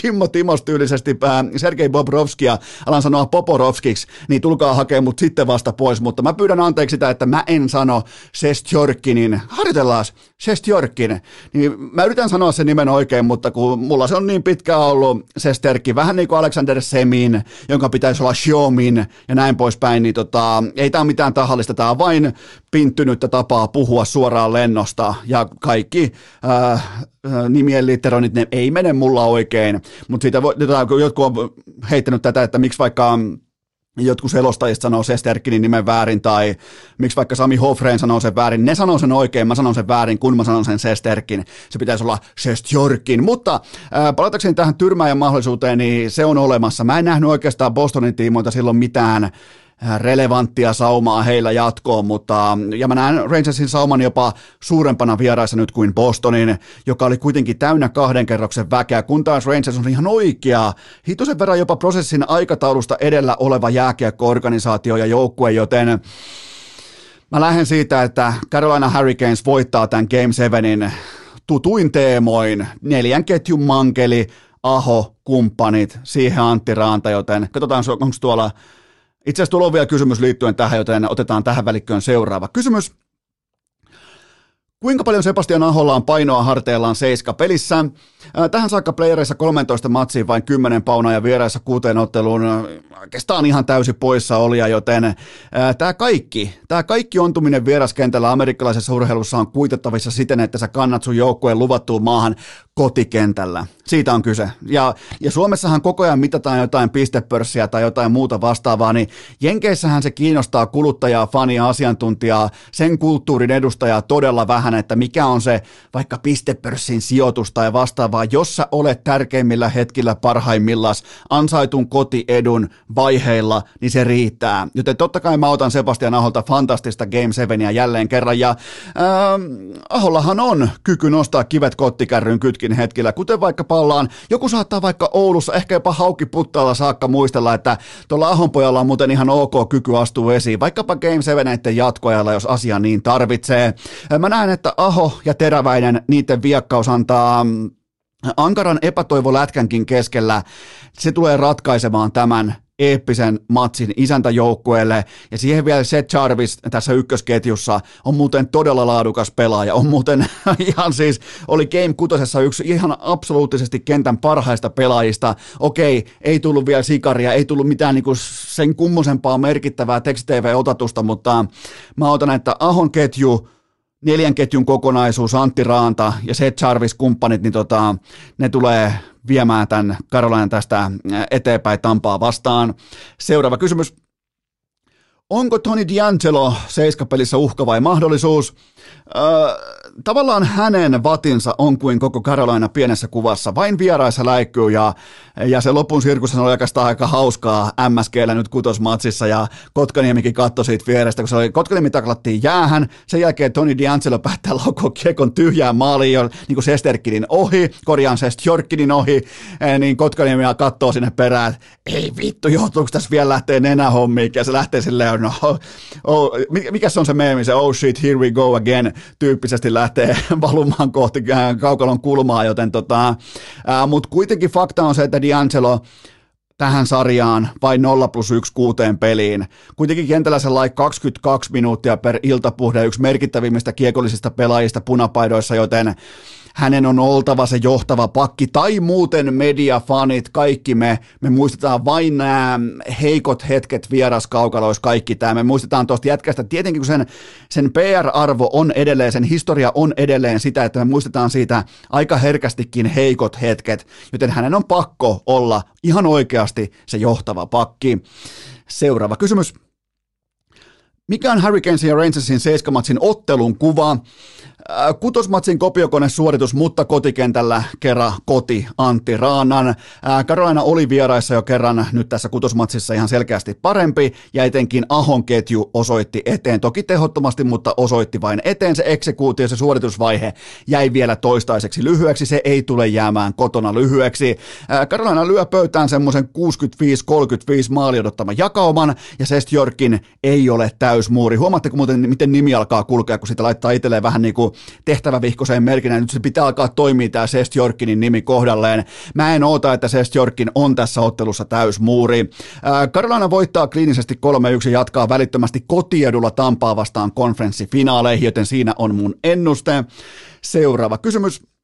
Kimmo Timos tyylisesti Sergei Bobrovskia, alan sanoa Poporovskiksi, niin tulkaa hakemaan mut sitten vasta pois. Mutta mä pyydän anteeksi sitä, että mä en sano Sestjorkinin. Harjoitellaan Sestjorkin. Niin mä yritän sanoa sen nimen oikein, mutta kun mulla se on niin pitkään ollut Sesterki, vähän niin kuin Alexander Semin, jonka pitäisi olla Xiaomin ja näin poispäin, niin tota, ei tämä mitään tahallista, tämä on vain pinttynyttä tapaa puhua suoraan lennosta. Ja kaikki äh, äh, nimien litteronit, ne ei mene mulla oikein, mutta siitä voi, jotkut on heittänyt tätä, että miksi vaikka jotkut selostajista sanoo Sesterkinin nimen väärin, tai miksi vaikka Sami Hofreen sanoo sen väärin, ne sanoo sen oikein, mä sanon sen väärin, kun mä sanon sen Sesterkin. Se pitäisi olla Sestjorkin. Mutta äh, palatakseni tähän tyrmäjän mahdollisuuteen, niin se on olemassa. Mä en nähnyt oikeastaan Bostonin tiimoilta silloin mitään relevanttia saumaa heillä jatkoon, mutta ja mä näen Rangersin sauman jopa suurempana vieraissa nyt kuin Bostonin, joka oli kuitenkin täynnä kahden kerroksen väkeä, kun taas Rangers on ihan oikea, hitusen verran jopa prosessin aikataulusta edellä oleva jääkiekko-organisaatio ja joukkue, joten mä lähden siitä, että Carolina Hurricanes voittaa tämän Game 7 tutuin teemoin, neljän ketjun mankeli, Aho, kumppanit, siihen Antti Raanta, joten katsotaan, onko tuolla itse asiassa on vielä kysymys liittyen tähän, joten otetaan tähän välikköön seuraava kysymys. Kuinka paljon Sebastian Aholla on painoa harteillaan seiska pelissä? Tähän saakka playereissa 13 matsiin vain 10 paunaa ja vieraissa kuuteen otteluun oikeastaan ihan täysi poissa oli, joten tämä kaikki, tämä kaikki ontuminen vieraskentällä amerikkalaisessa urheilussa on kuitettavissa siten, että sä kannat sun joukkueen luvattuun maahan kotikentällä. Siitä on kyse. Ja, ja Suomessahan koko ajan mitataan jotain pistepörssiä tai jotain muuta vastaavaa, niin Jenkeissähän se kiinnostaa kuluttajaa, fania, asiantuntijaa, sen kulttuurin edustajaa todella vähän, että mikä on se vaikka pistepörssin sijoitus tai vastaavaa, jos sä olet tärkeimmillä hetkillä parhaimmillaan ansaitun kotiedun vaiheilla, niin se riittää. Joten totta kai mä otan Sebastian Aholta fantastista Game 7 jälleen kerran, ja ähm, Ahollahan on kyky nostaa kivet kottikärryn kytkin hetkillä, kuten vaikka pallaan, joku saattaa vaikka Oulussa, ehkä jopa Haukkiputtaalla saakka muistella, että tuolla Ahonpojalla on muuten ihan ok kyky astua esiin, vaikkapa Game 7 jatkoajalla, jos asia niin tarvitsee. Mä näen, että Aho ja Teräväinen, niiden viakkaus antaa mm, ankaran epätoivolätkänkin keskellä, se tulee ratkaisemaan tämän eeppisen matsin isäntäjoukkueelle, ja siihen vielä Seth Jarvis tässä ykkösketjussa on muuten todella laadukas pelaaja, on muuten ihan siis, oli Game 6 yksi ihan absoluuttisesti kentän parhaista pelaajista, okei, ei tullut vielä sikaria, ei tullut mitään niinku sen kummosempaa merkittävää tekstitv-otatusta, mutta mä otan, että Ahon ketju, neljän ketjun kokonaisuus, Antti Raanta ja Seth Jarvis kumppanit, niin tota, ne tulee viemään tämän Karolainen tästä eteenpäin Tampaa vastaan. Seuraava kysymys. Onko Tony D'Angelo seiskapelissä uhka vai mahdollisuus? Öö, tavallaan hänen vatinsa on kuin koko Carolina pienessä kuvassa. Vain vieraissa läikkyy ja, ja se lopun sirkus on oikeastaan aika hauskaa MSGllä nyt kutosmatsissa ja Kotkaniemikin katsoi siitä vierestä, kun se oli, Kotkaniemi taklattiin jäähän, sen jälkeen Tony D'Angelo päättää laukoa kiekon tyhjään maaliin jo niin kuin Sesterkinin ohi, korjaan Sestjorkinin ohi, eh, niin Kotkaniemi katsoo sinne perään, että ei vittu, joutuuko tässä vielä lähteä nenähommiin, ja se lähtee silleen, no, oh, mikä se on se meemi, se oh shit, here we go again, tyyppisesti lähtee valumaan kohti kaukalon kulmaa, joten tota, mutta kuitenkin fakta on se, että D'Angelo tähän sarjaan vain 0 plus 1 kuuteen peliin. Kuitenkin kentällä sellainen 22 minuuttia per iltapuhde, yksi merkittävimmistä kiekollisista pelaajista punapaidoissa, joten hänen on oltava se johtava pakki, tai muuten mediafanit, kaikki me, me muistetaan vain nämä heikot hetket vieraskaukaloissa, kaikki tämä, me muistetaan tuosta jätkästä, tietenkin kun sen, sen PR-arvo on edelleen, sen historia on edelleen sitä, että me muistetaan siitä aika herkästikin heikot hetket, joten hänen on pakko olla ihan oikeasti se johtava pakki. Seuraava kysymys. Mikä on Hurricanesin ja Rangersin seiskamatsin ottelun kuva? Äh, kutosmatsin kopiokonesuoritus, mutta kotikentällä kerran koti Antti Raanan. Karolaina äh, oli vieraissa jo kerran nyt tässä kutosmatsissa ihan selkeästi parempi ja etenkin Ahon ketju osoitti eteen. Toki tehottomasti, mutta osoitti vain eteen. Se eksekuutio, se suoritusvaihe jäi vielä toistaiseksi lyhyeksi. Se ei tule jäämään kotona lyhyeksi. Karolaina äh, lyö pöytään semmoisen 65-35 maali odottama jakauman ja Sestjorkin ei ole täysmuuri. Huomaatteko muuten, miten nimi alkaa kulkea, kun sitä laittaa itselleen vähän niin kuin tehtävävihkoseen merkinä. Nyt se pitää alkaa toimia tämä Sest Jorkinin nimi kohdalleen. Mä en oota, että Sest Jorkin on tässä ottelussa täysmuuri. Carolina voittaa kliinisesti 3-1 jatkaa välittömästi kotiedulla Tampaa vastaan konferenssifinaaleihin, joten siinä on mun ennuste. Seuraava kysymys.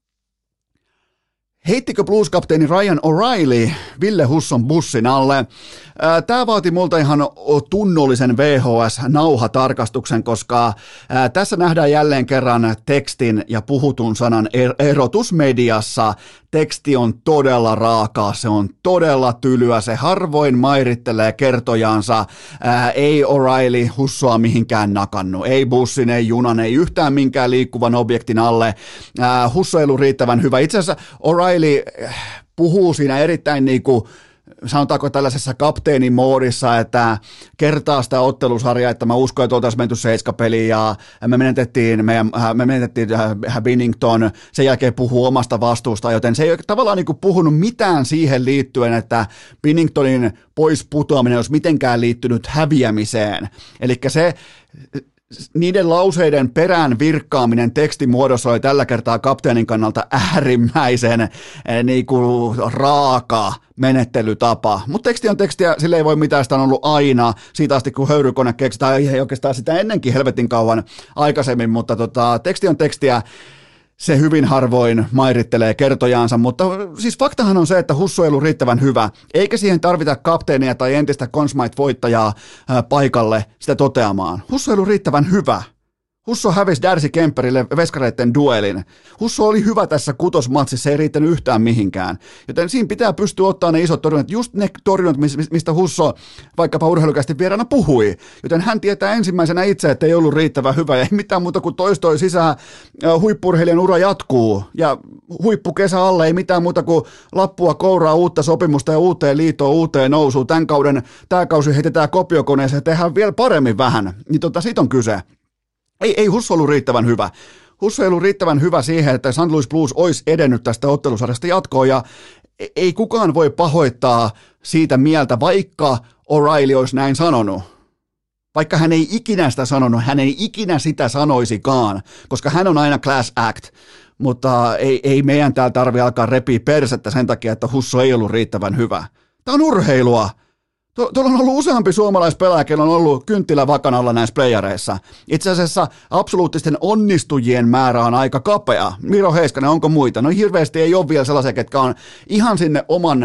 Heittikö Blues-kapteeni Ryan O'Reilly Ville Husson bussin alle? Tämä vaati multa ihan tunnollisen VHS-nauhatarkastuksen, koska tässä nähdään jälleen kerran tekstin ja puhutun sanan er-, erotus mediassa. Teksti on todella raakaa, se on todella tylyä, se harvoin mairittelee kertojansa. Ei O'Reilly Hussoa mihinkään nakannut, ei bussin, ei junan, ei yhtään minkään liikkuvan objektin alle. Husso ei ollut riittävän hyvä. Itse asiassa O'Reilly puhuu siinä erittäin niin kuin, sanotaanko tällaisessa kapteenimoodissa, että kertaa sitä ottelusarjaa, että mä uskon, että oltaisiin menty seiskapeliin ja me menetettiin, meidän, äh, me menetettiin äh, Binnington, sen jälkeen puhuu omasta vastuusta, joten se ei ole tavallaan niin puhunut mitään siihen liittyen, että Binningtonin pois putoaminen olisi mitenkään liittynyt häviämiseen. Eli se, niiden lauseiden perään virkkaaminen tekstimuodossa oli tällä kertaa kapteenin kannalta äärimmäisen eh, niin kuin, raaka menettelytapa. Mutta teksti on tekstiä, sille ei voi mitään, sitä on ollut aina, siitä asti kun höyrykone keksi, tai ei oikeastaan sitä ennenkin helvetin kauan aikaisemmin, mutta tota, teksti on tekstiä, se hyvin harvoin mairittelee kertojaansa, mutta siis faktahan on se, että Husso ei ollut riittävän hyvä, eikä siihen tarvita kapteenia tai entistä Consmite-voittajaa paikalle sitä toteamaan. Husso ei ollut riittävän hyvä. Husso hävisi Darcy Kemperille veskareiden duelin. Husso oli hyvä tässä kutosmatsissa, ei riittänyt yhtään mihinkään. Joten siinä pitää pystyä ottaa ne isot torjunnat, just ne torjunnat, mistä Husso vaikkapa urheilukästi vieraana puhui. Joten hän tietää ensimmäisenä itse, että ei ollut riittävän hyvä ja ei mitään muuta kuin toistoi sisään. Huippurheilijan ura jatkuu ja huippukesä alle ei mitään muuta kuin lappua kouraa uutta sopimusta ja uuteen liittoon, uuteen nousuun. Tämän kauden, tämä kausi heitetään kopiokoneeseen ja tehdään vielä paremmin vähän. Niin tota, siitä on kyse. Ei, ei Husso ollut riittävän hyvä. Husso ei ollut riittävän hyvä siihen, että St. Louis Blues olisi edennyt tästä ottelusarjasta jatkoon ja e- ei kukaan voi pahoittaa siitä mieltä, vaikka O'Reilly olisi näin sanonut. Vaikka hän ei ikinä sitä sanonut, hän ei ikinä sitä sanoisikaan, koska hän on aina class act, mutta ei, ei meidän täällä tarvi alkaa repiä persettä sen takia, että Husso ei ollut riittävän hyvä. Tämä on urheilua. Tuolla on ollut useampi suomalaispelaaja, jolla on ollut kynttilä vakanalla näissä playereissa. Itse asiassa absoluuttisten onnistujien määrä on aika kapea. Miro Heiskanen, onko muita? No hirveästi ei ole vielä sellaisia, ketkä on ihan sinne oman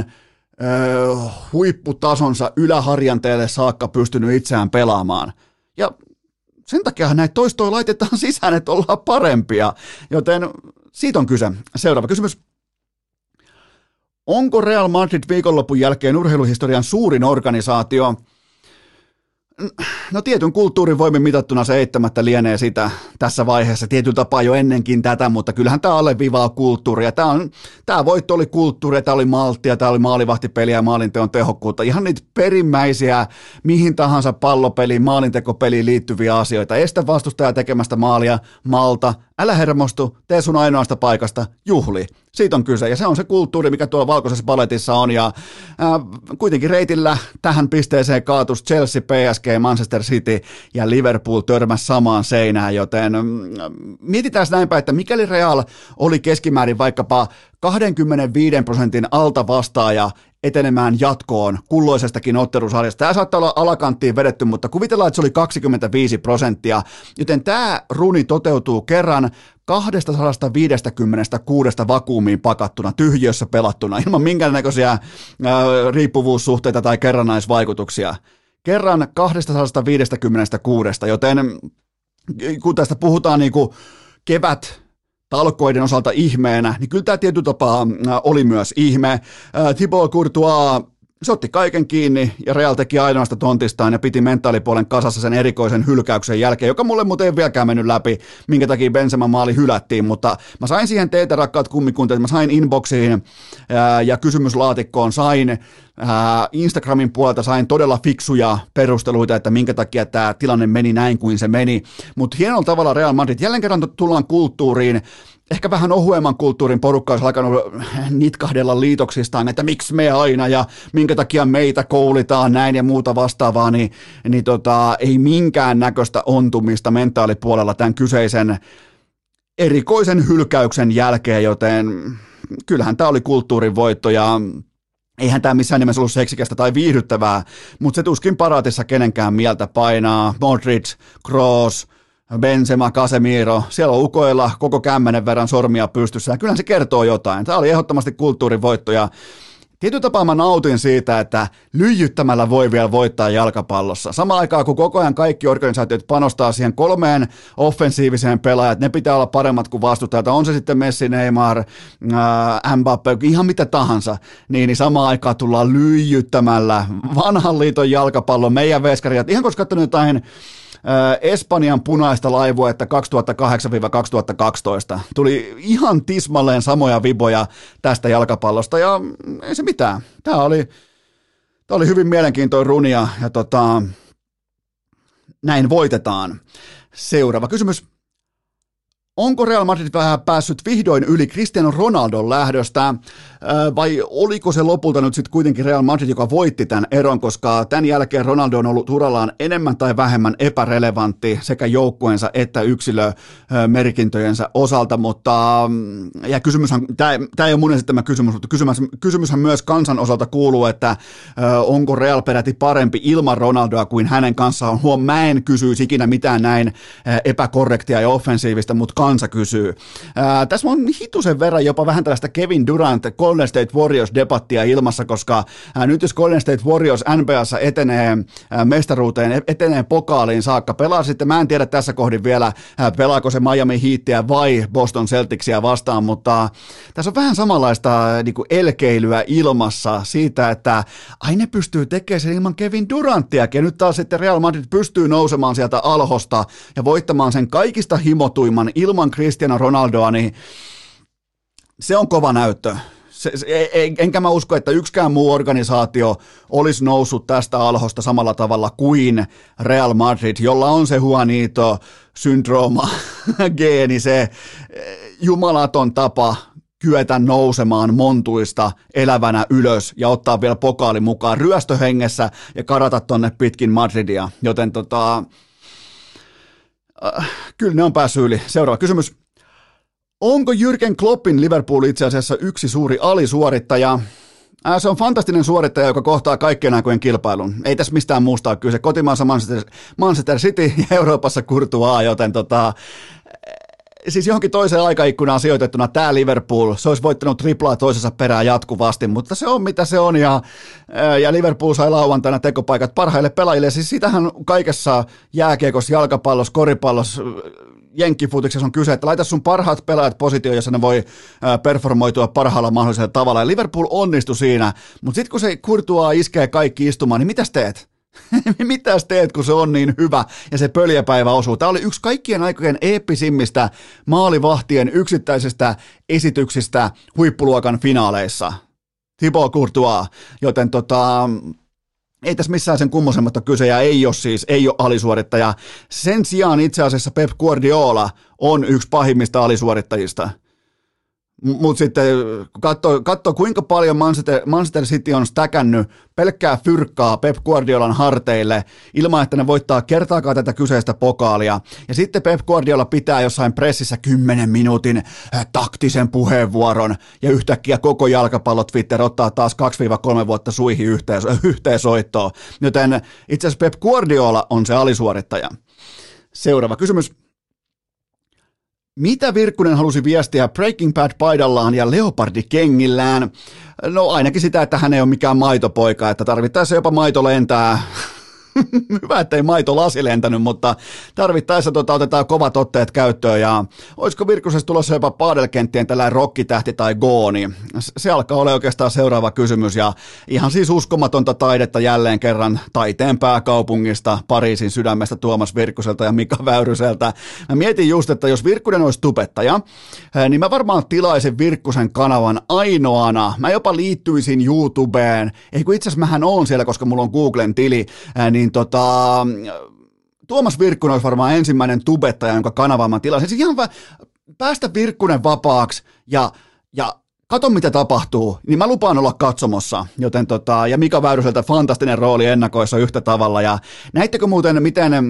öö, huipputasonsa yläharjanteelle saakka pystynyt itseään pelaamaan. Ja sen takia näitä toistoja laitetaan sisään, että ollaan parempia. Joten siitä on kyse. Seuraava kysymys. Onko Real Madrid viikonlopun jälkeen urheiluhistorian suurin organisaatio? No tietyn kulttuurin voimin mitattuna se eittämättä lienee sitä tässä vaiheessa tietyllä tapaa jo ennenkin tätä, mutta kyllähän tämä alleviivaa kulttuuria. Tämä, on, tämä voitto oli kulttuuria, tämä oli malttia, tämä oli maalivahtipeliä ja maalinteon tehokkuutta. Ihan niitä perimmäisiä mihin tahansa pallopeliin, maalintekopeliin liittyviä asioita. Estä vastustaja tekemästä maalia, malta, älä hermostu, tee sun ainoasta paikasta, juhli. Siitä on kyse, ja se on se kulttuuri, mikä tuolla valkoisessa paletissa on, ja ää, kuitenkin reitillä tähän pisteeseen kaatus Chelsea, PSG, Manchester City ja Liverpool törmäs samaan seinään, joten mm, mietitään näinpä, että mikäli Real oli keskimäärin vaikkapa 25 prosentin alta vastaaja etenemään jatkoon kulloisestakin ottelusarjasta. Tämä saattaa olla alakanttiin vedetty, mutta kuvitellaan, että se oli 25 prosenttia, joten tämä runi toteutuu kerran 256 vakuumiin pakattuna, tyhjössä pelattuna, ilman minkäännäköisiä äh, riippuvuussuhteita tai kerrannaisvaikutuksia. Kerran 256, joten kun tästä puhutaan niin kuin kevät talkoiden osalta ihmeenä, niin kyllä tämä tietyllä tapaa äh, oli myös ihme. Äh, Thibaut Courtois se otti kaiken kiinni ja Real teki ainoasta tontistaan ja piti mentaalipuolen kasassa sen erikoisen hylkäyksen jälkeen, joka mulle muuten ei vieläkään mennyt läpi, minkä takia Benzema maali hylättiin, mutta mä sain siihen teitä rakkaat kummikunteet, mä sain inboxiin ää, ja kysymyslaatikkoon, sain ää, Instagramin puolelta sain todella fiksuja perusteluita, että minkä takia tämä tilanne meni näin kuin se meni, mutta hienolla tavalla Real Madrid, jälleen kerran tullaan kulttuuriin, ehkä vähän ohuemman kulttuurin porukka olisi alkanut nitkahdella liitoksistaan, että miksi me aina ja minkä takia meitä koulitaan näin ja muuta vastaavaa, niin, niin tota, ei minkään näköistä ontumista mentaalipuolella tämän kyseisen erikoisen hylkäyksen jälkeen, joten kyllähän tämä oli kulttuurin voitto ja Eihän tämä missään nimessä ollut seksikästä tai viihdyttävää, mutta se tuskin paraatissa kenenkään mieltä painaa. Modric, Kroos, Benzema, Casemiro, siellä on ukoilla koko kämmenen verran sormia pystyssä ja kyllähän se kertoo jotain. Tämä oli ehdottomasti kulttuurivoitto ja Tietyllä tapaa mä nautin siitä, että lyijyttämällä voi vielä voittaa jalkapallossa. Samaan aikaan, kun koko ajan kaikki organisaatiot panostaa siihen kolmeen offensiiviseen pelaajat, ne pitää olla paremmat kuin vastustajat. On se sitten Messi, Neymar, äh, Mbappe, ihan mitä tahansa. Niin, niin samaan aikaan tullaan lyijyttämällä vanhan liiton jalkapallon, meidän veskarijat. Ihan koska katsonut jotain Espanjan punaista laivuetta 2008-2012. Tuli ihan tismalleen samoja viboja tästä jalkapallosta ja ei se mitään. Tämä oli, tämä oli hyvin mielenkiintoinen runia ja tota, näin voitetaan. Seuraava kysymys. Onko Real Madrid vähän päässyt vihdoin yli Cristiano Ronaldon lähdöstä? vai oliko se lopulta nyt sitten kuitenkin Real Madrid, joka voitti tämän eron, koska tämän jälkeen Ronaldo on ollut urallaan enemmän tai vähemmän epärelevantti sekä joukkueensa että yksilömerkintöjensä osalta, mutta mm, ja kysymyshän, tämä, ei ole mun esittämä kysymys, mutta kysymys, kysymyshän myös kansan osalta kuuluu, että onko Real peräti parempi ilman Ronaldoa kuin hänen kanssaan. Huom, mä en kysyisi ikinä mitään näin epäkorrektia ja offensiivista, mutta kansa kysyy. Tässä on hitusen verran jopa vähän tällaista Kevin Durant Golden State Warriors-debattia ilmassa, koska ää, nyt jos Golden State Warriors NBAssa etenee ää, mestaruuteen, e-, etenee pokaaliin saakka, pelaa sitten, mä en tiedä tässä kohdin vielä, ää, pelaako se Miami Heatia vai Boston Celticsia vastaan, mutta tässä on vähän samanlaista ää, niin elkeilyä ilmassa siitä, että ai ne pystyy tekemään sen ilman Kevin Duranttiakin, ja nyt taas sitten Real Madrid pystyy nousemaan sieltä alhosta ja voittamaan sen kaikista himotuimman ilman Cristiano Ronaldoa, niin se on kova näyttö se, se, enkä mä usko, että yksikään muu organisaatio olisi noussut tästä alhosta samalla tavalla kuin Real Madrid, jolla on se Juanito syndrooma, geeni, se eh, jumalaton tapa kyetä nousemaan montuista elävänä ylös ja ottaa vielä pokaali mukaan ryöstöhengessä ja karata tonne pitkin Madridia. Joten tota, äh, kyllä ne on päässyt yli. Seuraava kysymys. Onko Jürgen Kloppin Liverpool itse asiassa yksi suuri alisuorittaja? Se on fantastinen suorittaja, joka kohtaa kaikkien aikojen kilpailun. Ei tässä mistään muusta ole kyse. Kotimaassa Manchester, Manchester City ja Euroopassa A, joten tota, siis johonkin toiseen aikaikkunaan sijoitettuna tämä Liverpool, se olisi voittanut triplaa toisessa perään jatkuvasti, mutta se on mitä se on ja, ja Liverpool sai lauantaina tekopaikat parhaille pelaajille. Siis sitähän kaikessa jääkiekossa, jalkapallossa, koripallossa, jenkkifutiksessa on kyse, että laita sun parhaat pelaajat positioon, jossa ne voi performoitua parhaalla mahdollisella tavalla. Ja Liverpool onnistui siinä, mutta sitten kun se kurtua iskee kaikki istumaan, niin mitäs teet? Mitäs teet, kun se on niin hyvä ja se pöljäpäivä osuu? Tämä oli yksi kaikkien aikojen eeppisimmistä maalivahtien yksittäisistä esityksistä huippuluokan finaaleissa. Thibaut Courtois, joten tota, ei tässä missään sen kummosemmatta kyse ja ei ole siis, ei ole alisuorittaja. Sen sijaan itse asiassa Pep Guardiola on yksi pahimmista alisuorittajista. Mutta sitten kun katsoo, kuinka paljon Manchester, Manchester City on stäkännyt pelkkää fyrkkaa Pep Guardiolan harteille ilman, että ne voittaa kertaakaan tätä kyseistä pokaalia. Ja sitten Pep Guardiola pitää jossain pressissä 10 minuutin äh, taktisen puheenvuoron ja yhtäkkiä koko jalkapallo Twitter ottaa taas 2-3 vuotta suihin yhteen, yhteen soittoon. Joten itse asiassa Pep Guardiola on se alisuorittaja. Seuraava kysymys. Mitä Virkkunen halusi viestiä Breaking Bad paidallaan ja Leopardi kengillään? No ainakin sitä, että hän ei ole mikään maitopoika, että tarvittaessa jopa maito lentää Hyvä, ettei maito lasi lentänyt, mutta tarvittaessa tota, otetaan kovat otteet käyttöön ja olisiko Virkkusessa tulossa jopa paadelkenttien tällainen rokkitähti tai gooni? Se alkaa olla oikeastaan seuraava kysymys ja ihan siis uskomatonta taidetta jälleen kerran taiteen pääkaupungista, Pariisin sydämestä Tuomas Virkkuselta ja Mika Väyryseltä. Mä mietin just, että jos Virkkunen olisi tubettaja, eh, niin mä varmaan tilaisin Virkkusen kanavan ainoana. Mä jopa liittyisin YouTubeen, ei kun itse asiassa mähän oon siellä, koska mulla on Googlen tili, eh, niin tota, Tuomas Virkkunen olisi varmaan ensimmäinen tubettaja, jonka kanavaa mä tilasin. Siis ihan va- päästä Virkkunen vapaaksi ja, ja kato mitä tapahtuu, niin mä lupaan olla katsomossa. Joten tota, ja Mika Väyryseltä fantastinen rooli ennakoissa yhtä tavalla. Ja näittekö muuten, miten äh,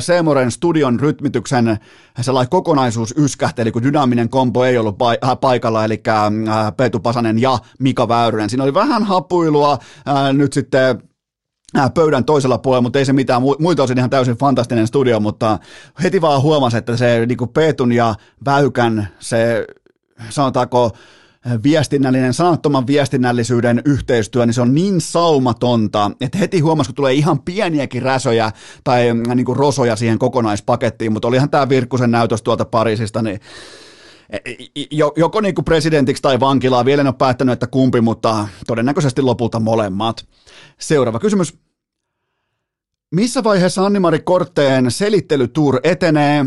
Seemoren studion rytmityksen sellainen kokonaisuus yskähteli, kun dynaaminen kompo ei ollut äh, paikalla, eli äh, Peetu Pasanen ja Mika Väyrynen. Siinä oli vähän hapuilua, äh, nyt sitten Äh, pöydän toisella puolella, mutta ei se mitään. Muilta osin ihan täysin fantastinen studio, mutta heti vaan huomasi, että se niin kuin Peetun ja Väykän, se sanotaanko viestinnällinen, sanattoman viestinnällisyyden yhteistyö, niin se on niin saumatonta, että heti huomasi, kun tulee ihan pieniäkin räsöjä tai mm, niin kuin rosoja siihen kokonaispakettiin, mutta olihan tämä Virkkusen näytös tuolta Pariisista, niin e, e, joko niin kuin presidentiksi tai vankilaa, vielä en ole päättänyt, että kumpi, mutta todennäköisesti lopulta molemmat. Seuraava kysymys. Missä vaiheessa Annimari Kortteen selittelytour etenee?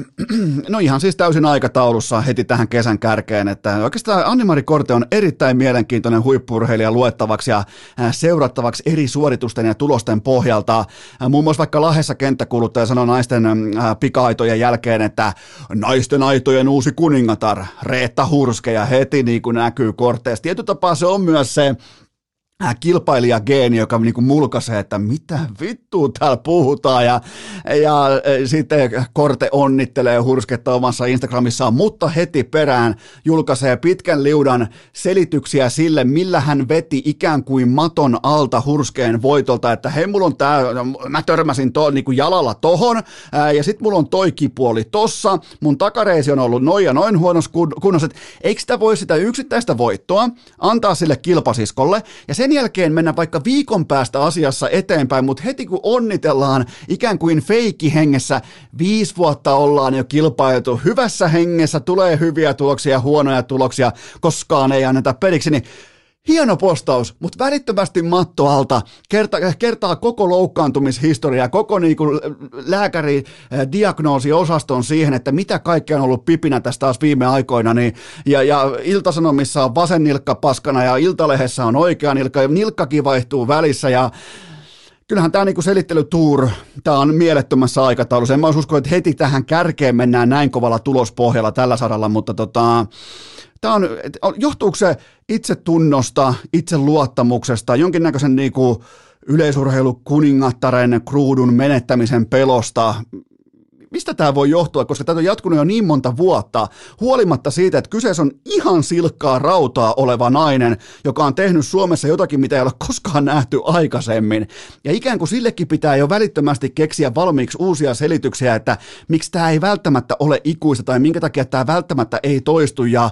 No ihan siis täysin aikataulussa heti tähän kesän kärkeen, että oikeastaan Annimari Korte on erittäin mielenkiintoinen huippurheilija luettavaksi ja seurattavaksi eri suoritusten ja tulosten pohjalta. Muun muassa vaikka Lahdessa kenttäkuluttaja sanoi naisten pikaitojen jälkeen, että naisten aitojen uusi kuningatar, Reetta Hurske ja heti niin kuin näkyy Korteessa. Tietyllä tapaa se on myös se kilpailijageeni, joka niin kuin mulkaisee, että mitä vittua täällä puhutaan ja, ja äh, sitten Korte onnittelee hursketta omassa Instagramissaan, mutta heti perään julkaisee pitkän liudan selityksiä sille, millä hän veti ikään kuin maton alta hurskeen voitolta, että hei mulla on tää, mä törmäsin to, niin kuin jalalla tohon äh, ja sitten mulla on toi kipuoli tossa, mun takareisi on ollut noin ja noin huonossa kunnossa, että eikö sitä voi sitä yksittäistä voittoa antaa sille kilpasiskolle ja sen sen jälkeen mennä vaikka viikon päästä asiassa eteenpäin, mutta heti kun onnitellaan ikään kuin feikki hengessä, viisi vuotta ollaan jo kilpailtu, hyvässä hengessä tulee hyviä tuloksia, huonoja tuloksia, koskaan ei anneta periksi, niin Hieno postaus, mutta välittömästi matto alta kerta, kertaa koko loukkaantumishistoria, koko niinku lääkäri eh, siihen, että mitä kaikkea on ollut pipinä tästä taas viime aikoina. Niin, ja, ja Iltasanomissa on vasen nilkka paskana ja Iltalehdessä on oikea nilkka ja nilkkakin vaihtuu välissä ja kyllähän tämä niinku selittelytuur, tämä on mielettömässä aikataulussa. En mä usko, että heti tähän kärkeen mennään näin kovalla tulospohjalla tällä saralla, mutta tota, Tämä on, johtuuko se itsetunnosta, itseluottamuksesta, jonkinnäköisen niin kuin yleisurheilukuningattaren kruudun menettämisen pelosta? Mistä tämä voi johtua, koska tämä on jatkunut jo niin monta vuotta, huolimatta siitä, että kyseessä on ihan silkkaa rautaa oleva nainen, joka on tehnyt Suomessa jotakin, mitä ei ole koskaan nähty aikaisemmin. Ja ikään kuin sillekin pitää jo välittömästi keksiä valmiiksi uusia selityksiä, että miksi tämä ei välttämättä ole ikuista tai minkä takia tämä välttämättä ei toistu. Ja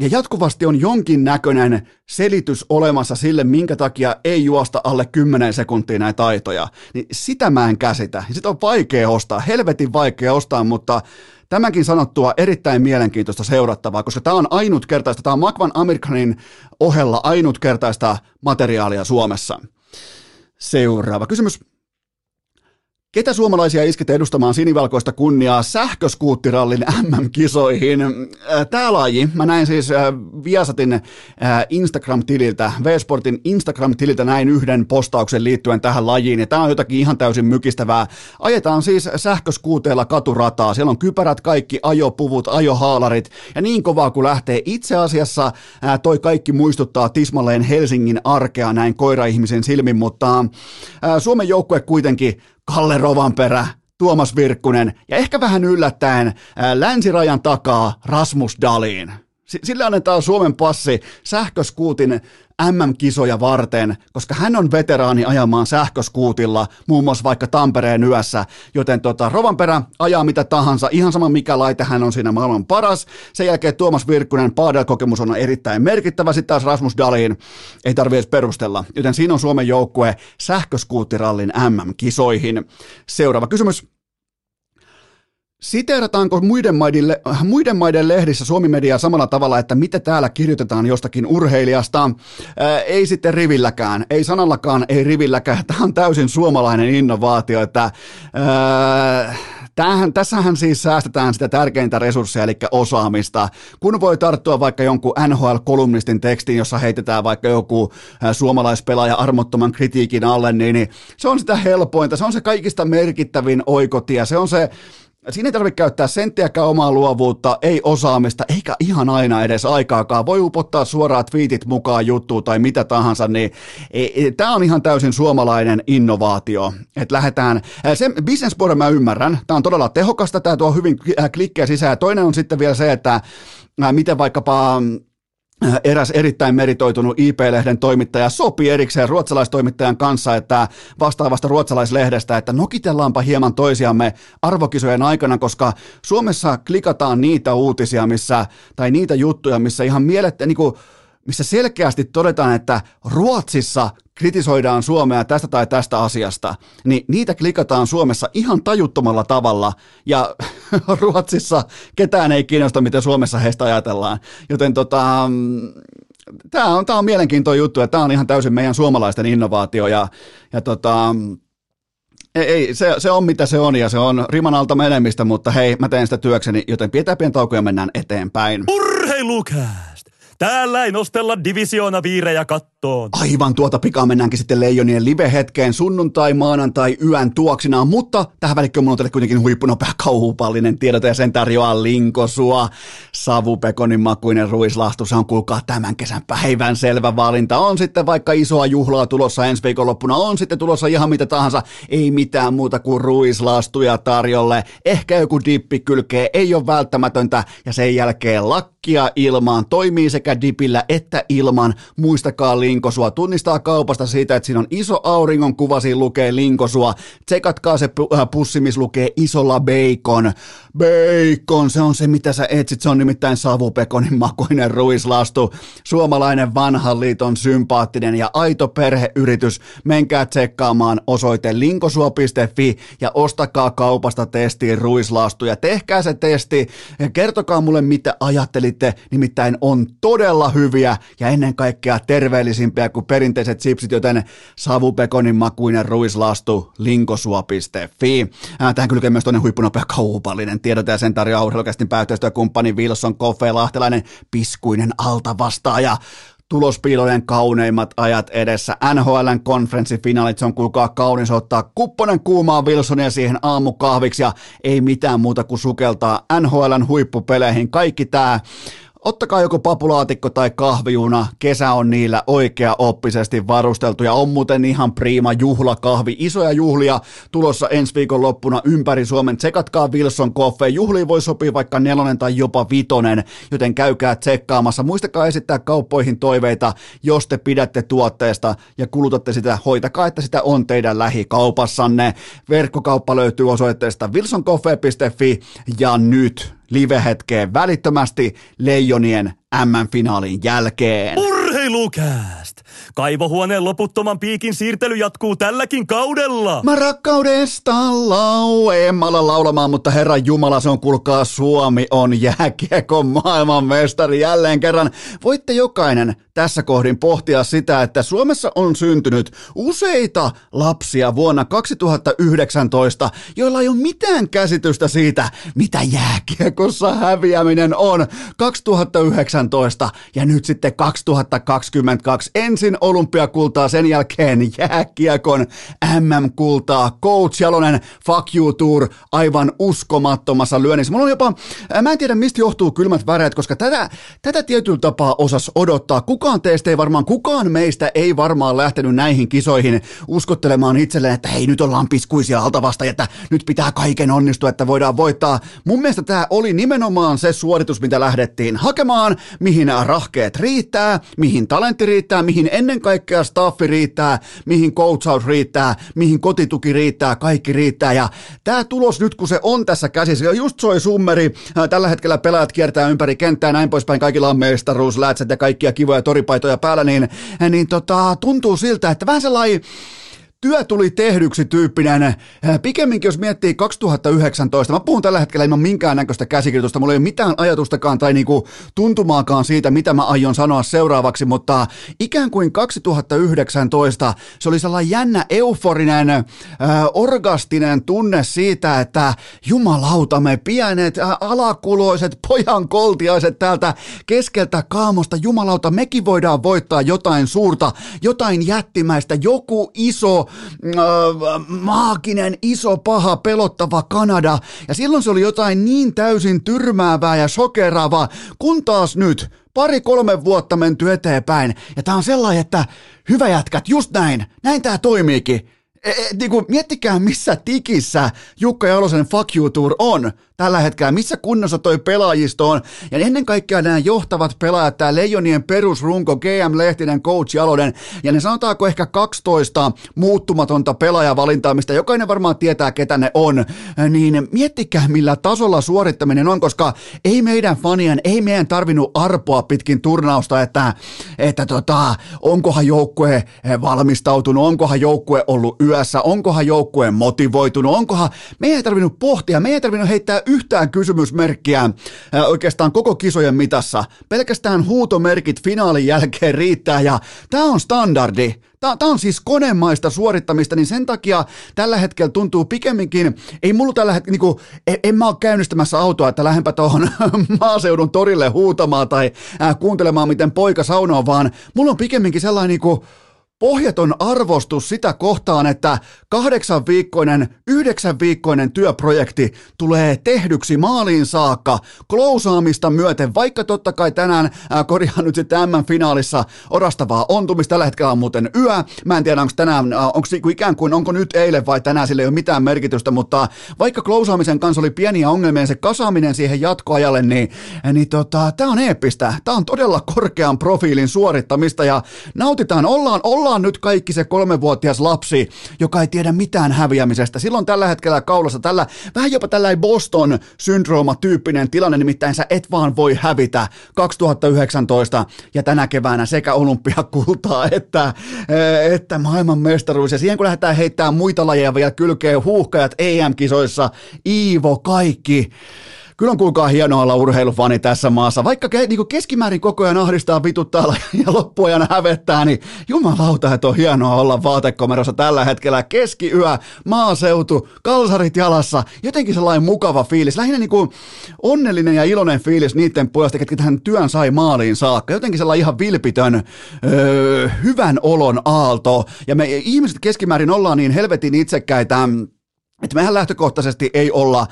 ja jatkuvasti on jonkin näköinen selitys olemassa sille, minkä takia ei juosta alle 10 sekuntia näitä taitoja. Niin sitä mä en käsitä. Sitä on vaikea ostaa, helvetin vaikea ostaa, mutta tämänkin sanottua erittäin mielenkiintoista seurattavaa, koska tämä on ainutkertaista, tämä on Makvan Amerikanin ohella ainutkertaista materiaalia Suomessa. Seuraava kysymys. Ketä suomalaisia iskette edustamaan sinivalkoista kunniaa sähköskuuttirallin MM-kisoihin? Äh, Tämä laji, mä näin siis äh, Viasatin äh, Instagram-tililtä, V-Sportin Instagram-tililtä näin yhden postauksen liittyen tähän lajiin, ja tämä on jotakin ihan täysin mykistävää. Ajetaan siis sähköskuuteilla katurataa, siellä on kypärät kaikki, ajopuvut, ajohaalarit, ja niin kovaa kuin lähtee. Itse asiassa toi kaikki muistuttaa tismalleen Helsingin arkea näin koiraihmisen silmin, mutta Suomen joukkue kuitenkin Kalle Rovanperä, Tuomas Virkkunen ja ehkä vähän yllättäen länsirajan takaa Rasmus Dalin. Sillä annetaan Suomen passi sähköskuutin MM-kisoja varten, koska hän on veteraani ajamaan sähköskuutilla, muun muassa vaikka Tampereen yössä, joten tota, Rovanperä ajaa mitä tahansa, ihan sama mikä laite hän on siinä maailman paras. Sen jälkeen Tuomas Virkkunen, Paadel-kokemus on erittäin merkittävä, sitten taas Rasmus Dalin ei tarvitse perustella, joten siinä on Suomen joukkue sähköskuutirallin MM-kisoihin. Seuraava kysymys. Siteerataanko muiden maiden, muiden maiden lehdissä Suomi Media samalla tavalla, että mitä täällä kirjoitetaan jostakin urheilijasta? Ää, ei sitten rivilläkään, ei sanallakaan, ei rivilläkään. Tämä on täysin suomalainen innovaatio, että ää, Tämähän, tässähän siis säästetään sitä tärkeintä resursseja, eli osaamista. Kun voi tarttua vaikka jonkun NHL-kolumnistin tekstiin, jossa heitetään vaikka joku suomalaispelaaja armottoman kritiikin alle, niin, niin se on sitä helpointa, se on se kaikista merkittävin oikotie, se on se Siinä ei tarvitse käyttää senttiäkään omaa luovuutta, ei osaamista, eikä ihan aina edes aikaakaan. Voi upottaa suoraan twiitit mukaan juttuun tai mitä tahansa, niin e, e, tämä on ihan täysin suomalainen innovaatio. Että lähdetään, sen businesspuolen mä ymmärrän, tämä on todella tehokasta, tämä tuo hyvin klikkejä sisään. Toinen on sitten vielä se, että miten vaikkapa Äh, eräs erittäin meritoitunut IP-lehden toimittaja sopi erikseen ruotsalaistoimittajan kanssa, että vastaavasta ruotsalaislehdestä, että nokitellaanpa hieman toisiamme arvokisojen aikana, koska Suomessa klikataan niitä uutisia, missä, tai niitä juttuja, missä ihan mielettä, niin kuin, missä selkeästi todetaan, että Ruotsissa kritisoidaan Suomea tästä tai tästä asiasta, niin niitä klikataan Suomessa ihan tajuttomalla tavalla, ja Ruotsissa ketään ei kiinnosta, miten Suomessa heistä ajatellaan. Joten tota, tämä on, tämä on mielenkiintoinen juttu, ja tämä on ihan täysin meidän suomalaisten innovaatio, ja, ja tota, ei, ei se, se on mitä se on ja se on riman alta menemistä, mutta hei, mä teen sitä työkseni, joten pidetään pieni tauko ja mennään eteenpäin.
Urheilukääst! Täällä ei nostella divisioona viirejä kattoon.
Aivan tuota pikaa mennäänkin sitten Leijonien live-hetkeen sunnuntai, maanantai, yön tuoksinaan, mutta tähän välikköön mulla on teille kuitenkin huippunopea kauhupallinen tiedot ja sen tarjoaa linkosua. Savupekonin makuinen ruislahtu, se on kuulkaa tämän kesän päivän selvä valinta. On sitten vaikka isoa juhlaa tulossa ensi viikonloppuna, on sitten tulossa ihan mitä tahansa, ei mitään muuta kuin ruislastuja tarjolle. Ehkä joku dippi kylkee, ei ole välttämätöntä ja sen jälkeen lakkia ilmaan toimii sekä dipillä että ilman. Muistakaa linkosua. Tunnistaa kaupasta siitä, että siinä on iso auringon kuva, siinä lukee linkosua. Tsekatkaa se äh, pussi, missä lukee isolla bacon. Bacon, se on se mitä sä etsit. Se on nimittäin savupekonin makuinen ruislastu. Suomalainen vanhan liiton sympaattinen ja aito perheyritys. Menkää tsekkaamaan osoite linkosua.fi ja ostakaa kaupasta testiin ruislastuja. Tehkää se testi. Kertokaa mulle mitä ajattelitte. Nimittäin on todella hyviä ja ennen kaikkea terveellisimpiä kuin perinteiset chipsit, joten savupekonin makuinen ruislastu linkosua.fi. Tähän kylkee myös toinen huippunopea kaupallinen tiedot ja sen tarjoaa urheilukästin pääyhteistyökumppani Wilson Koffe Lahtelainen piskuinen altavastaaja tulospiilojen kauneimmat ajat edessä. NHLn konferenssifinaalit, se on kuulkaa kaunis ottaa kupponen kuumaa Wilsonia siihen aamukahviksi ja ei mitään muuta kuin sukeltaa NHLn huippupeleihin. Kaikki tämä Ottakaa joku papulaatikko tai kahviuna, kesä on niillä oikea oppisesti varusteltu ja on muuten ihan priima juhlakahvi. Isoja juhlia tulossa ensi viikon loppuna ympäri Suomen. Tsekatkaa Wilson Coffee. Juhliin voi sopia vaikka nelonen tai jopa vitonen, joten käykää tsekkaamassa. Muistakaa esittää kauppoihin toiveita, jos te pidätte tuotteesta ja kulutatte sitä. Hoitakaa, että sitä on teidän lähikaupassanne. Verkkokauppa löytyy osoitteesta wilsoncoffee.fi ja nyt live-hetkeen välittömästi Leijonien M-finaalin jälkeen.
Urheilukääst! Kaivohuoneen loputtoman piikin siirtely jatkuu tälläkin kaudella.
Mä rakkaudesta laueemmalla laulamaan, mutta herra Jumala, se on kulkaa Suomi on jääkiekon maailmanmestari jälleen kerran. Voitte jokainen tässä kohdin pohtia sitä, että Suomessa on syntynyt useita lapsia vuonna 2019, joilla ei ole mitään käsitystä siitä, mitä jääkiekossa häviäminen on 2019 ja nyt sitten 2022 ensin olympiakultaa, sen jälkeen jääkiekon MM-kultaa, Coach Jalonen, Fuck You Tour, aivan uskomattomassa lyönnissä. Mulla on jopa, mä en tiedä mistä johtuu kylmät väreet, koska tätä, tätä tietyllä tapaa osas odottaa. Kukaan teistä ei varmaan, kukaan meistä ei varmaan lähtenyt näihin kisoihin uskottelemaan itselleen, että hei nyt ollaan piskuisia altavasta, että nyt pitää kaiken onnistua, että voidaan voittaa. Mun mielestä tämä oli nimenomaan se suoritus, mitä lähdettiin hakemaan, mihin rahkeet riittää, mihin talentti riittää, mihin ennen kaikkea staffi riittää, mihin coachaus riittää, mihin kotituki riittää, kaikki riittää. Ja tämä tulos nyt, kun se on tässä käsissä, ja just soi summeri, tällä hetkellä pelaajat kiertää ympäri kenttää, näin poispäin, kaikilla on mestaruus, ja kaikkia kivoja toripaitoja päällä, niin, niin tota, tuntuu siltä, että vähän sellainen työ tuli tehdyksi tyyppinen. Äh, pikemminkin jos miettii 2019, mä puhun tällä hetkellä ilman minkäännäköistä käsikirjoitusta, mulla ei ole mitään ajatustakaan tai niinku tuntumaakaan siitä, mitä mä aion sanoa seuraavaksi, mutta ikään kuin 2019 se oli sellainen jännä euforinen, äh, orgastinen tunne siitä, että jumalauta me pienet äh, alakuloiset pojan koltiaiset täältä keskeltä kaamosta, jumalauta mekin voidaan voittaa jotain suurta, jotain jättimäistä, joku iso äh, maaginen, iso, paha, pelottava Kanada. Ja silloin se oli jotain niin täysin tyrmäävää ja sokeraavaa, kun taas nyt pari-kolme vuotta menty eteenpäin. Ja tää on sellainen, että hyvä jätkät, just näin, näin tää toimiikin. E, e, niin kuin, miettikää, missä tikissä Jukka Jalosen Fuck You Tour on tällä hetkellä, missä kunnossa toi pelaajisto on. Ja ennen kaikkea nämä johtavat pelaajat, tämä Leijonien perusrunko, GM Lehtinen, Coach Jalonen, ja ne sanotaanko ehkä 12 muuttumatonta pelaajavalintaa, mistä jokainen varmaan tietää, ketä ne on, niin miettikää, millä tasolla suorittaminen on, koska ei meidän fanien, ei meidän tarvinnut arpoa pitkin turnausta, että, että tota, onkohan joukkue valmistautunut, onkohan joukkue ollut yössä, onkohan joukkue motivoitunut, onkohan, meidän ei tarvinnut pohtia, meidän ei tarvinnut heittää yhtään kysymysmerkkiä oikeastaan koko kisojen mitassa. Pelkästään huutomerkit finaalin jälkeen riittää ja tämä on standardi. Tämä on siis konemaista suorittamista, niin sen takia tällä hetkellä tuntuu pikemminkin, ei mulla tällä hetkellä, niin kuin, en, en mä ole käynnistämässä autoa, että lähdenpä tuohon maaseudun torille huutamaan tai äh, kuuntelemaan, miten poika saunoo, vaan mulla on pikemminkin sellainen niin kuin, pohjaton arvostus sitä kohtaan, että kahdeksan viikkoinen, yhdeksän viikkoinen työprojekti tulee tehdyksi maaliin saakka, klousaamista myöten, vaikka totta kai tänään äh, korjaan nyt sitten M-finaalissa orastavaa ontumista, tällä hetkellä on muuten yö, mä en tiedä onko tänään, onko ikään kuin, onko nyt eilen vai tänään, sillä ei ole mitään merkitystä, mutta vaikka klousaamisen kanssa oli pieniä ongelmia, se kasaaminen siihen jatkoajalle, niin, niin tota, tämä on eeppistä, tämä on todella korkean profiilin suorittamista ja nautitaan, ollaan, ollaan ollaan nyt kaikki se kolmevuotias lapsi, joka ei tiedä mitään häviämisestä. Silloin tällä hetkellä kaulassa tällä, vähän jopa tällainen Boston-syndrooma-tyyppinen tilanne, nimittäin sä et vaan voi hävitä 2019 ja tänä keväänä sekä olympiakultaa että, eh, että maailmanmestaruus. Ja siihen kun lähdetään heittämään muita lajeja vielä kylkeen, huuhkajat EM-kisoissa, Iivo, kaikki. Kyllä on kuulkaa hienoa olla urheilufani tässä maassa. Vaikka ke, niin keskimäärin koko ajan ahdistaa vituttaa ja loppuajan hävettää, niin jumalauta, että on hienoa olla vaatekomerossa tällä hetkellä. Keskiyö, maaseutu, kalsarit jalassa, jotenkin sellainen mukava fiilis. Lähinnä niin kuin onnellinen ja iloinen fiilis niiden puolesta, ketkä tähän työn sai maaliin saakka. Jotenkin sellainen ihan vilpitön, öö, hyvän olon aalto. Ja me ihmiset keskimäärin ollaan niin helvetin itsekkäitä, että mehän lähtökohtaisesti ei olla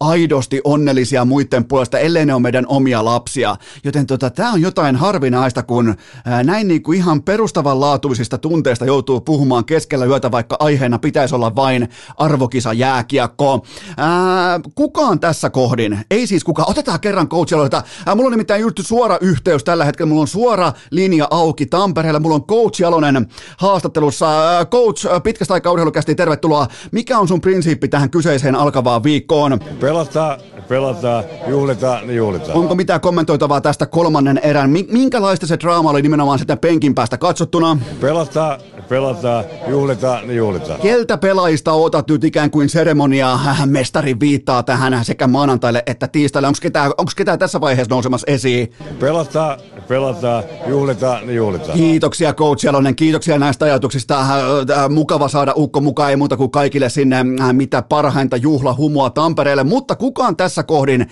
aidosti onnellisia muiden puolesta, ellei ne ole meidän omia lapsia. Joten tota, tämä on jotain harvinaista, kun ää, näin niin kuin ihan perustavanlaatuisista tunteista joutuu puhumaan keskellä yötä, vaikka aiheena pitäisi olla vain arvokisa jääkiekko. Ää, kukaan tässä kohdin, ei siis kukaan, otetaan kerran coachialoita. Mulla on nimittäin just suora yhteys tällä hetkellä, mulla on suora linja auki Tampereella, mulla on coach Jalonen haastattelussa. Ää, coach, pitkästä aikaa urheilukästi, tervetuloa. Mikä on sun prinsiippi tähän kyseiseen alkavaan viikkoon?
Pelataan, pelataan, juhlitaan, niin juhlitaan.
Onko mitään kommentoitavaa tästä kolmannen erän? Minkälaista se draama oli nimenomaan sitä penkin päästä katsottuna?
Pelataan, pelataan, juhlitaan, niin juhlitaan.
Keltä pelaajista otat nyt ikään kuin seremonia mestari viittaa tähän sekä maanantaille että tiistaille? Onko ketään, onko ketään tässä vaiheessa nousemassa esiin?
Pelataan, pelataan, juhlitaan, niin juhlitaan.
Kiitoksia coach Jalonen, kiitoksia näistä ajatuksista. Äh, äh, Mukava saada Ukko mukaan, ei muuta kuin kaikille sinne äh, mitä parhainta juhlahumua Tampereelle, mutta kukaan tässä kohdin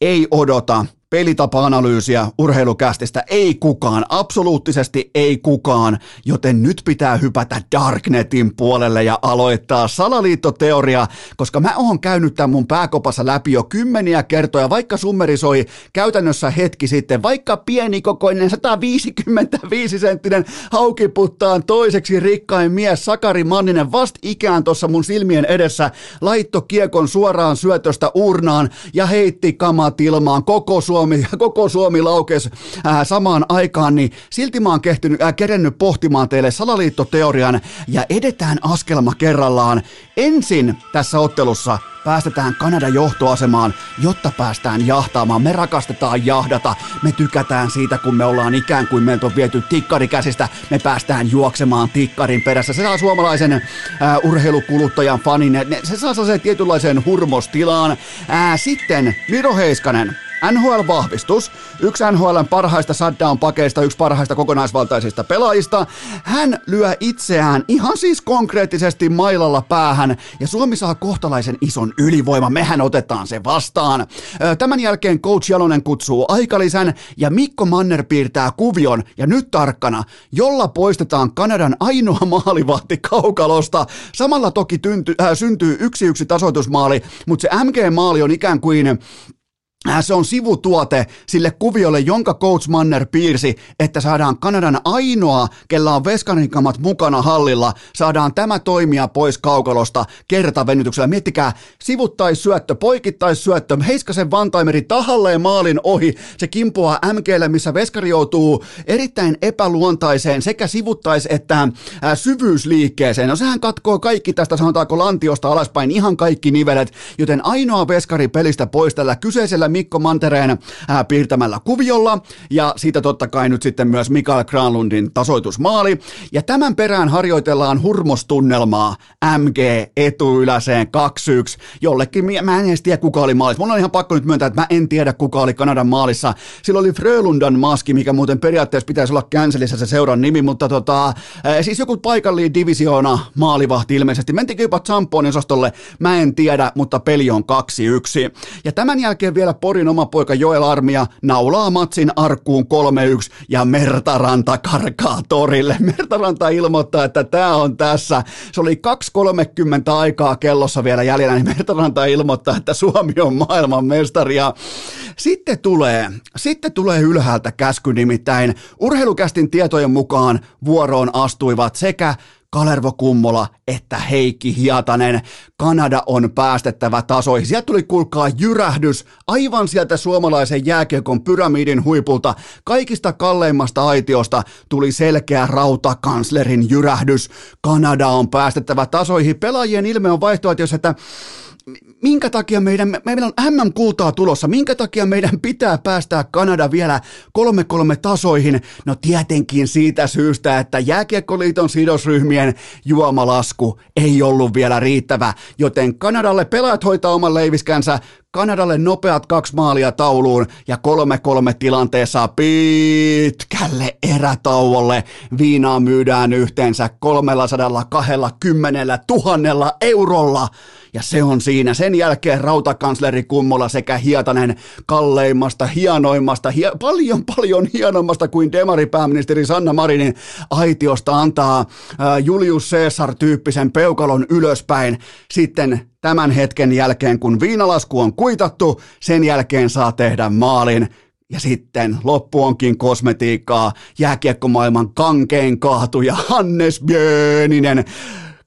ei odota pelitapa-analyysiä urheilukästistä ei kukaan, absoluuttisesti ei kukaan, joten nyt pitää hypätä Darknetin puolelle ja aloittaa salaliittoteoria, koska mä oon käynyt tämän mun pääkopassa läpi jo kymmeniä kertoja, vaikka summerisoi käytännössä hetki sitten, vaikka pienikokoinen 155 senttinen haukiputtaan toiseksi rikkain mies Sakari Manninen vast ikään tuossa mun silmien edessä laitto kiekon suoraan syötöstä urnaan ja heitti kamat ilmaan koko Suomi koko Suomi laukes ää, samaan aikaan, niin silti mä oon kehtynyt, ää, kerennyt pohtimaan teille salaliittoteorian ja edetään askelma kerrallaan. Ensin tässä ottelussa päästetään Kanadan johtoasemaan, jotta päästään jahtaamaan. Me rakastetaan jahdata, me tykätään siitä, kun me ollaan ikään kuin meiltä on viety tikkari käsistä, me päästään juoksemaan tikkarin perässä. Se saa suomalaisen ää, urheilukuluttajan fanin, se saa sellaisen tietynlaiseen hurmostilaan. Ää, sitten Miro Heiskanen, NHL-vahvistus, yksi NHLn parhaista shutdown-pakeista, yksi parhaista kokonaisvaltaisista pelaajista. Hän lyö itseään ihan siis konkreettisesti mailalla päähän ja Suomi saa kohtalaisen ison ylivoiman. Mehän otetaan se vastaan. Tämän jälkeen coach Jalonen kutsuu aikalisän ja Mikko Manner piirtää kuvion ja nyt tarkkana, jolla poistetaan Kanadan ainoa maalivahti kaukalosta. Samalla toki tynty, äh, syntyy yksi yksi tasoitusmaali, mutta se MG-maali on ikään kuin se on sivutuote sille kuviolle, jonka Coach Manner piirsi, että saadaan Kanadan ainoa, kella on veskanikamat mukana hallilla, saadaan tämä toimia pois kaukalosta kertavenytyksellä. Miettikää, sivuttais-syöttö, poikittais-syöttö, Heiskasen Vantaimeri tahalleen maalin ohi, se kimpoaa MGlle, missä veskari joutuu erittäin epäluontaiseen sekä sivuttais- että äh, syvyysliikkeeseen. No sehän katkoo kaikki tästä, sanotaanko lantiosta alaspäin, ihan kaikki nivelet, joten ainoa veskari pelistä pois tällä kyseisellä Mikko Mantereen ää, piirtämällä kuviolla ja siitä totta kai nyt sitten myös Mikael Granlundin tasoitusmaali. Ja tämän perään harjoitellaan hurmostunnelmaa MG etuyläseen 2-1. Jollekin, mä en edes tiedä kuka oli maalissa. Mulla on ihan pakko nyt myöntää, että mä en tiedä kuka oli Kanadan maalissa. Sillä oli Frölundan maski, mikä muuten periaatteessa pitäisi olla cancelissä se seuran nimi, mutta tota, ää, siis joku paikallinen divisioona maalivahti ilmeisesti. Mentikö jopa Champonin osastolle? Mä en tiedä, mutta peli on 2-1. Ja tämän jälkeen vielä Porin oma poika Joel Armia naulaa matsin arkkuun 3-1 ja Mertaranta karkaa torille. Mertaranta ilmoittaa, että tämä on tässä. Se oli 2.30 aikaa kellossa vielä jäljellä, niin Mertaranta ilmoittaa, että Suomi on maailman mestari. Ja sitten tulee, sitten tulee ylhäältä käsky nimittäin. Urheilukästin tietojen mukaan vuoroon astuivat sekä Kalervo Kummola että Heikki Hiatanen. Kanada on päästettävä tasoihin. Sieltä tuli kuulkaa jyrähdys aivan sieltä suomalaisen jääkiekon pyramidin huipulta. Kaikista kalleimmasta aitiosta tuli selkeä rautakanslerin jyrähdys. Kanada on päästettävä tasoihin. Pelaajien ilme on vaihtoehto, että minkä takia meidän, meillä on MM-kultaa tulossa, minkä takia meidän pitää päästää Kanada vielä 3-3 tasoihin? No tietenkin siitä syystä, että Jääkiekkoliiton sidosryhmien juomalasku ei ollut vielä riittävä, joten Kanadalle pelaajat hoitaa oman leiviskänsä, Kanadalle nopeat kaksi maalia tauluun ja kolme kolme tilanteessa pitkälle erätauolle. Viinaa myydään yhteensä 320 000 eurolla. Ja se on siinä. Sen jälkeen rautakansleri Kummola sekä Hietanen kalleimmasta, hienoimmasta, hie- paljon paljon hienommasta kuin demaripääministeri Sanna Marinin aitiosta antaa äh, Julius Caesar-tyyppisen peukalon ylöspäin. Sitten tämän hetken jälkeen, kun viinalasku on kuitattu, sen jälkeen saa tehdä maalin. Ja sitten loppu onkin kosmetiikkaa, jääkiekkomaailman kankein kaatuja Hannes Björninen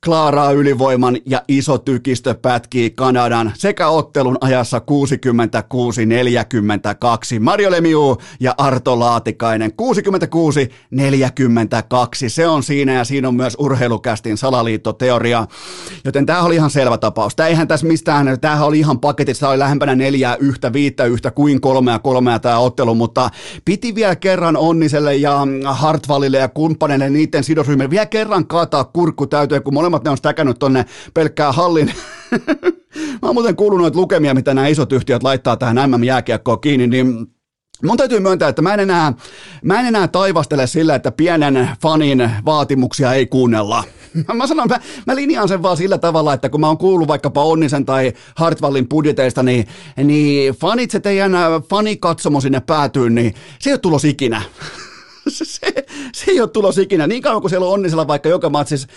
Klaaraa ylivoiman ja iso tykistö pätkii Kanadan sekä ottelun ajassa 66-42. Mario Lemieux ja Arto Laatikainen 66-42. Se on siinä ja siinä on myös urheilukästin salaliittoteoria. Joten tämä oli ihan selvä tapaus. Tämä eihän tässä mistään, tämähän oli ihan paketissa, oli lähempänä neljää yhtä, viittä yhtä kuin kolmea kolmea tämä ottelu, mutta piti vielä kerran Onniselle ja Hartwallille ja kumppaneille niiden sidosryhmille vielä kerran kaataa kurkku täytyy, kun molemmat ne on stäkännyt tonne pelkkää hallin. Mä oon muuten kuullut noita lukemia, mitä nämä isot yhtiöt laittaa tähän MM-jääkiekkoon kiinni, niin Mun täytyy myöntää, että mä en, enää, mä en enää taivastele sillä, että pienen fanin vaatimuksia ei kuunnella. Mä sanon, mä, mä linjaan sen vaan sillä tavalla, että kun mä oon kuullut vaikkapa Onnisen tai Hartwallin budjeteista, niin, niin fanit se teidän fanikatsomo sinne päätyy, niin se ei ole tulos ikinä. se, se ei ole tulos ikinä. Niin kauan kuin siellä on Onnisella vaikka joka matsissa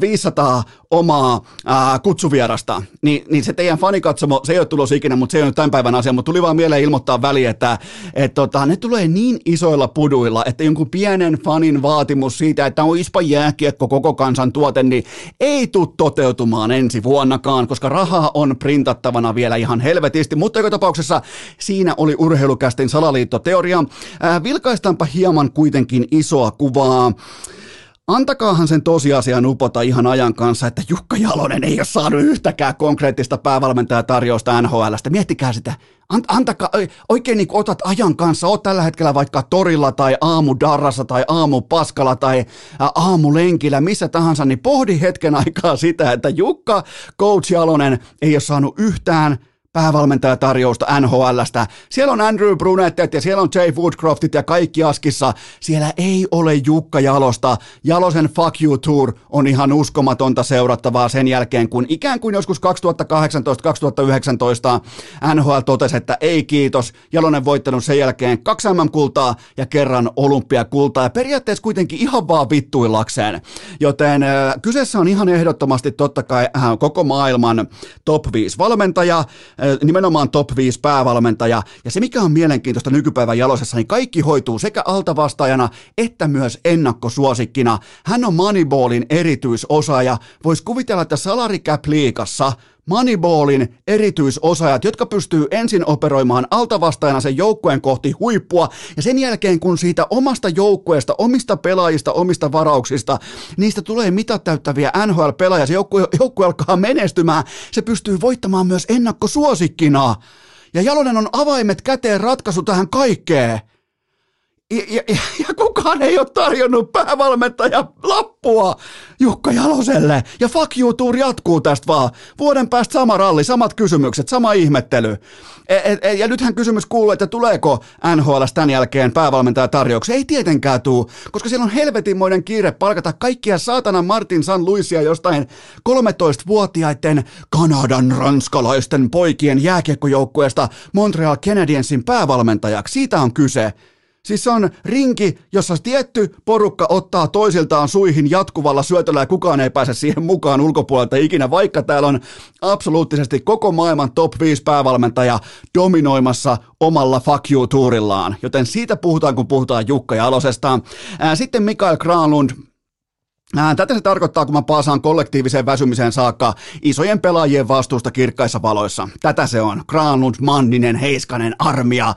500 omaa ää, kutsuvierasta, niin, niin se teidän fanikatsomo, se ei ole tulos ikinä, mutta se ei ole tämän päivän asia. Mutta tuli vaan mieleen ilmoittaa väliin, että et, tota, ne tulee niin isoilla puduilla, että jonkun pienen fanin vaatimus siitä, että on ispa jääkiekko koko kansan tuote, niin ei tule toteutumaan ensi vuonnakaan, koska rahaa on printattavana vielä ihan helvetisti. Mutta joka tapauksessa siinä oli urheilukästin salaliittoteoria. Ää, vilkaistaanpa hieman kuitenkin isoa kuvaa. Antakaahan sen tosiasian upota ihan ajan kanssa, että Jukka Jalonen ei ole saanut yhtäkään konkreettista päävalmentajatarjousta NHLstä. Miettikää sitä. Ant, antakaa, oikein niin otat ajan kanssa, oot tällä hetkellä vaikka torilla tai aamu darrassa tai aamu paskalla tai aamu lenkillä, missä tahansa, niin pohdi hetken aikaa sitä, että Jukka Coach Jalonen ei ole saanut yhtään päävalmentajatarjousta NHLstä. Siellä on Andrew Brunettet ja siellä on Jay Woodcroftit ja kaikki askissa. Siellä ei ole Jukka Jalosta. Jalosen Fuck You Tour on ihan uskomatonta seurattavaa sen jälkeen, kun ikään kuin joskus 2018-2019 NHL totesi, että ei kiitos. Jalonen voittanut sen jälkeen kaksi MM-kultaa ja kerran olympiakultaa ja periaatteessa kuitenkin ihan vaan vittuillakseen. Joten äh, kyseessä on ihan ehdottomasti totta kai äh, koko maailman top 5 valmentaja, nimenomaan top 5 päävalmentaja. Ja se, mikä on mielenkiintoista nykypäivän jalosessa, niin kaikki hoituu sekä altavastaajana että myös ennakkosuosikkina. Hän on Moneyballin erityisosaaja. Voisi kuvitella, että salary cap liikassa – Moneyballin erityisosaajat, jotka pystyy ensin operoimaan altavastaajana sen joukkueen kohti huippua, ja sen jälkeen kun siitä omasta joukkueesta, omista pelaajista, omista varauksista, niistä tulee mitattäyttäviä NHL-pelaajia, se joukkue, joukkue alkaa menestymään, se pystyy voittamaan myös ennakkosuosikkina. Ja Jalonen on avaimet käteen ratkaisu tähän kaikkeen. Ja, ja, ja kukaan ei ole tarjonnut päävalmentaja lappua Jukka Jaloselle. Ja fuck you tour jatkuu tästä vaan. Vuoden päästä sama ralli, samat kysymykset, sama ihmettely. E, e, e, ja nythän kysymys kuuluu, että tuleeko NHL tämän jälkeen päävalmentaja tarjouksia. Ei tietenkään tuu, koska siellä on helvetinmoinen kiire palkata kaikkia saatana Martin San Luisia jostain 13-vuotiaiden Kanadan ranskalaisten poikien jääkiekkojoukkueesta Montreal Canadiensin päävalmentajaksi. Siitä on kyse. Siis se on rinki, jossa tietty porukka ottaa toisiltaan suihin jatkuvalla syötöllä ja kukaan ei pääse siihen mukaan ulkopuolelta ikinä, vaikka täällä on absoluuttisesti koko maailman top 5 päävalmentaja dominoimassa omalla fuck you tuurillaan. Joten siitä puhutaan, kun puhutaan Jukka Jalosesta. Sitten Mikael Granlund, Tätä se tarkoittaa, kun mä paasaan kollektiiviseen väsymiseen saakka isojen pelaajien vastuusta kirkkaissa valoissa. Tätä se on. Granlund, Manninen, Heiskanen, Armia.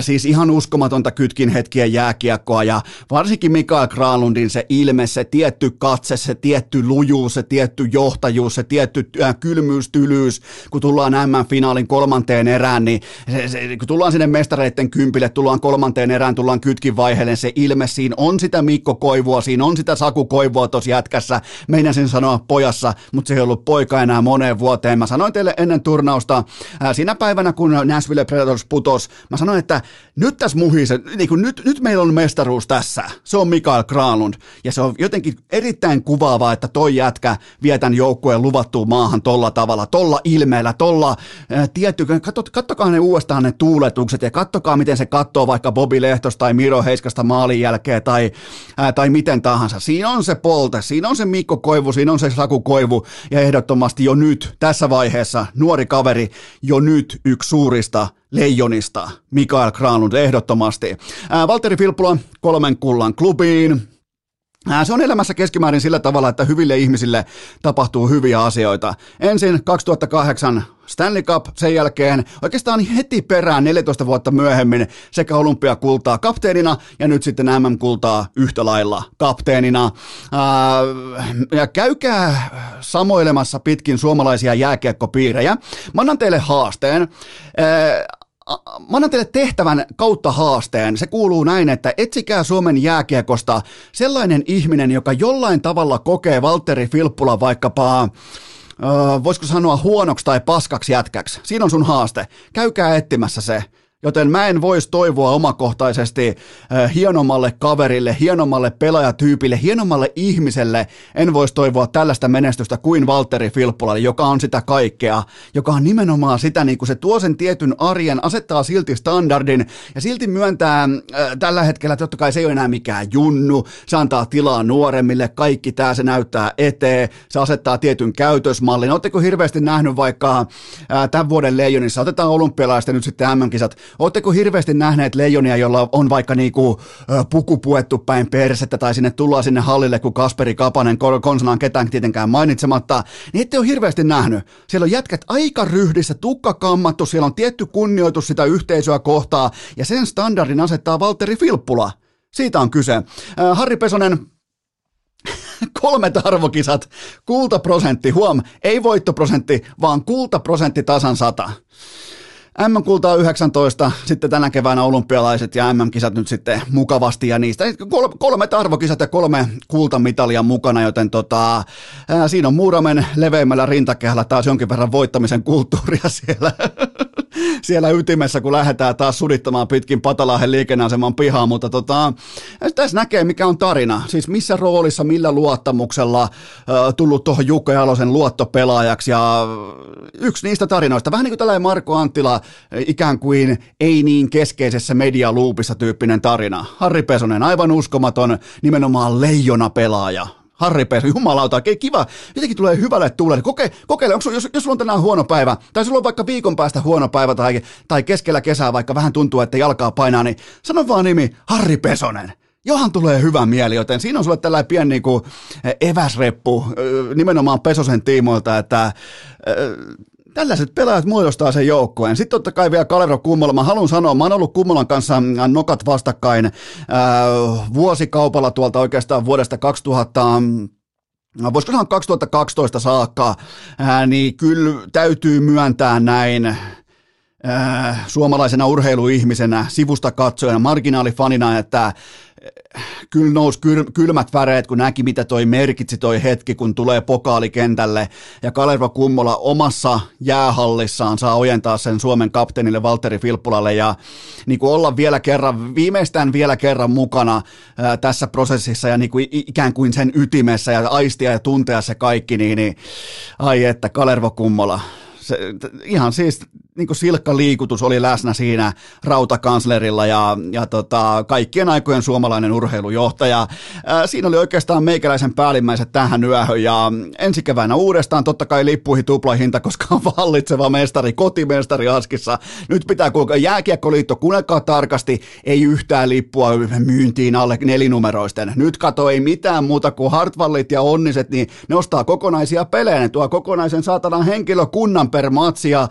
siis ihan uskomatonta kytkin hetkien jääkiekkoa ja varsinkin Mikael Granlundin se ilme, se tietty katse, se tietty lujuus, se tietty johtajuus, se tietty kylmyys, tylyys. Kun tullaan M-finaalin kolmanteen erään, niin se, se, kun tullaan sinne mestareiden kympille, tullaan kolmanteen erään, tullaan kytkin vaiheelle, se ilme, siinä on sitä Mikko Koivua, siinä on sitä Saku Koivua, Toivoa tuossa jätkässä. Meinasin sanoa pojassa, mutta se ei ollut poika enää moneen vuoteen. Mä sanoin teille ennen turnausta, ää, siinä päivänä kun Nashville Predators putos, mä sanoin, että nyt tässä muhise, niin kuin nyt, nyt meillä on mestaruus tässä. Se on Mikael Granlund. Ja se on jotenkin erittäin kuvaavaa, että toi jätkä vie tämän joukkueen luvattuun maahan tolla tavalla, tolla ilmeellä, tolla ää, kattokaa ne uudestaan ne tuuletukset ja kattokaa miten se katsoo vaikka Bobi Lehtos tai Miro Heiskasta maalin jälkeen tai, ää, tai miten tahansa. Siinä on se polte, siinä on se Mikko Koivu, siinä on se Saku Koivu ja ehdottomasti jo nyt tässä vaiheessa nuori kaveri jo nyt yksi suurista leijonista, Mikael Granlund ehdottomasti. Ää, Valtteri Filppula kolmen kullan klubiin, Se on elämässä keskimäärin sillä tavalla, että hyville ihmisille tapahtuu hyviä asioita. Ensin 2008 Stanley Cup, sen jälkeen oikeastaan heti perään 14 vuotta myöhemmin sekä olympiakultaa kapteenina ja nyt sitten MM-kultaa yhtä lailla kapteenina. ja käykää samoilemassa pitkin suomalaisia jääkiekkopiirejä. Mä annan teille haasteen mä annan teille tehtävän kautta haasteen. Se kuuluu näin, että etsikää Suomen jääkiekosta sellainen ihminen, joka jollain tavalla kokee Valtteri Filppula vaikkapa voisiko sanoa huonoksi tai paskaksi jätkäksi. Siinä on sun haaste. Käykää etsimässä se. Joten mä en voisi toivoa omakohtaisesti hienommalle kaverille, hienommalle pelaajatyypille, hienommalle ihmiselle, en voisi toivoa tällaista menestystä kuin Valtteri Filppulalle, joka on sitä kaikkea, joka on nimenomaan sitä, niin kuin se tuo sen tietyn arjen, asettaa silti standardin ja silti myöntää äh, tällä hetkellä, totta kai se ei ole enää mikään junnu, se antaa tilaa nuoremmille, kaikki tämä se näyttää eteen, se asettaa tietyn käytösmallin. Oletteko hirveästi nähnyt vaikka äh, tämän vuoden Leijonissa, otetaan olympialaisten nyt sitten MM-kisat, Oletteko hirveästi nähneet leijonia, jolla on vaikka niinku puku puettu päin persettä tai sinne tullaan sinne hallille, kun Kasperi Kapanen konsanaan ketään tietenkään mainitsematta, niin ette ole hirveästi nähnyt. Siellä on jätkät aika ryhdissä, tukka kammattu, siellä on tietty kunnioitus sitä yhteisöä kohtaa ja sen standardin asettaa Valtteri Filppula. Siitä on kyse. Harri Pesonen, kolmet arvokisat, kultaprosentti, huom, ei voittoprosentti, vaan kultaprosentti tasan sata. MM-kultaa 19, sitten tänä keväänä olympialaiset ja MM-kisat nyt sitten mukavasti ja niistä. Kolme, kolme arvokisat ja kolme kultamitalia mukana, joten tota, ää, siinä on Muuramen leveimmällä rintakehällä taas jonkin verran voittamisen kulttuuria siellä, siellä ytimessä, kun lähdetään taas sudittamaan pitkin Patalahden liikenneaseman pihaa, mutta tota, tässä näkee mikä on tarina, siis missä roolissa, millä luottamuksella tullut tuohon Jukka Jalosen luottopelaajaksi ja yksi niistä tarinoista, vähän niin kuin tällainen Marko Anttila ikään kuin ei niin keskeisessä medialuupissa tyyppinen tarina. Harri Pesonen, aivan uskomaton, nimenomaan leijona pelaaja. Harri Pesonen, jumalauta, kiva, jotenkin tulee hyvälle tuulelle. Koke, kokeile, onko, jos, jos sulla on tänään huono päivä, tai sulla on vaikka viikon päästä huono päivä, tai, tai keskellä kesää vaikka vähän tuntuu, että jalkaa painaa, niin sano vaan nimi Harri Pesonen. Johan tulee hyvä mieli, joten siinä on sulle tällainen pieni niin kuin eväsreppu nimenomaan Pesosen tiimoilta, että Tällaiset pelaajat muodostaa sen joukkueen. Sitten totta kai vielä Kalero Kummola. Mä haluan sanoa, mä oon ollut Kummolan kanssa nokat vastakkain ää, vuosikaupalla tuolta oikeastaan vuodesta 2000 voisiko sanoa 2012 saakka, ää, niin kyllä täytyy myöntää näin ää, suomalaisena urheiluihmisenä, sivusta katsojana, marginaalifanina, että kyllä nousi kylmät väreet, kun näki, mitä toi merkitsi toi hetki, kun tulee pokaalikentälle ja Kalerva Kummola omassa jäähallissaan saa ojentaa sen Suomen kapteenille Valtteri Filppulalle. Ja niin kuin olla vielä kerran, viimeistään vielä kerran mukana ää, tässä prosessissa ja niin kuin ikään kuin sen ytimessä ja aistia ja tuntea se kaikki, niin, niin ai että Kalervo Kummola, se, ihan siis niin kuin silkka liikutus oli läsnä siinä rautakanslerilla ja, ja tota, kaikkien aikojen suomalainen urheilujohtaja. Ää, siinä oli oikeastaan meikäläisen päällimmäiset tähän yöhön ja ensi keväänä uudestaan totta kai lippuihin tuplahinta, koska on vallitseva mestari, kotimestari Askissa. Nyt pitää kuulkaa jääkiekkoliitto, kuunnelkaa tarkasti, ei yhtään lippua myyntiin alle nelinumeroisten. Nyt kato ei mitään muuta kuin Hartwallit ja Onniset, niin ne ostaa kokonaisia pelejä, ne tuo kokonaisen saatanan henkilökunnan per matsi ja,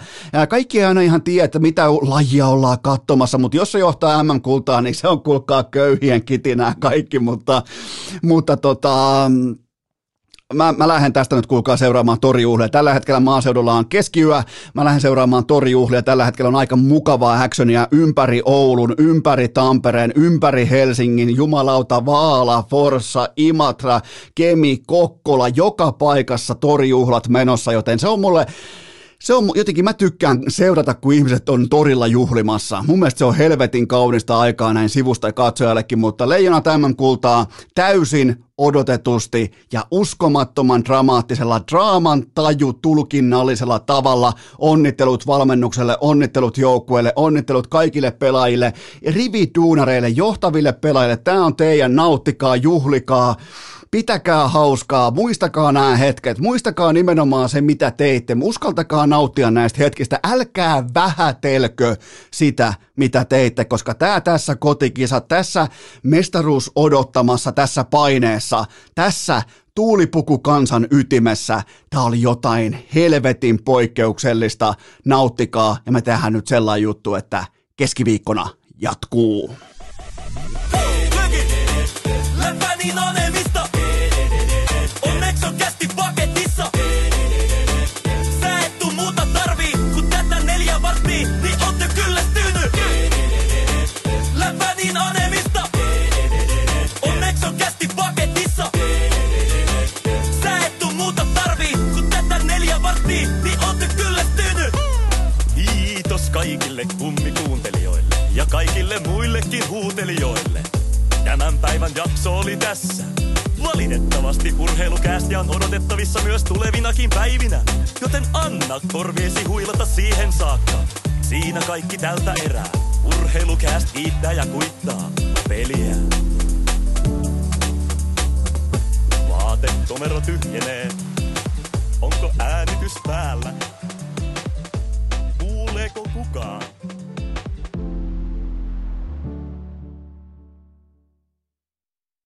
kaikki ei aina ihan tiedä, että mitä lajia ollaan katsomassa, mutta jos se johtaa MM-kultaa, niin se on kulkaa köyhien kitinää kaikki, mutta, mutta tota, mä, mä lähden tästä nyt kuulkaa seuraamaan torijuhlia. Tällä hetkellä maaseudulla on keskiyö, mä lähden seuraamaan torijuhlia. Tällä hetkellä on aika mukavaa actionia ympäri Oulun, ympäri Tampereen, ympäri Helsingin, Jumalauta, Vaala, Forssa, Imatra, Kemi, Kokkola, joka paikassa torijuhlat menossa, joten se on mulle se on jotenkin, mä tykkään seurata, kun ihmiset on torilla juhlimassa. Mun mielestä se on helvetin kaunista aikaa näin sivusta katsojallekin, mutta Leijona tämän kultaa täysin odotetusti ja uskomattoman dramaattisella draaman taju tulkinnallisella tavalla. Onnittelut valmennukselle, onnittelut joukkueelle, onnittelut kaikille pelaajille, rividuunareille, johtaville pelaajille. Tämä on teidän, nauttikaa, juhlikaa pitäkää hauskaa, muistakaa nämä hetket, muistakaa nimenomaan se, mitä teitte, uskaltakaa nauttia näistä hetkistä, älkää vähätelkö sitä, mitä teitte, koska tämä tässä kotikisa, tässä mestaruus odottamassa, tässä paineessa, Suomessa, tässä tuulipukukansan ytimessä. Tämä oli jotain helvetin poikkeuksellista. Nauttikaa ja me tehdään nyt sellainen juttu, että keskiviikkona jatkuu.
Onneksi kaikille kummikuuntelijoille ja kaikille muillekin huutelijoille. Tämän päivän jakso oli tässä. Valitettavasti urheilukäästiä on odotettavissa myös tulevinakin päivinä, joten anna korviesi huilata siihen saakka. Siinä kaikki tältä erää. Urheilukääst kiittää ja kuittaa peliä. Vaatekomero tyhjenee. Onko äänitys päällä? Leco, é cuca.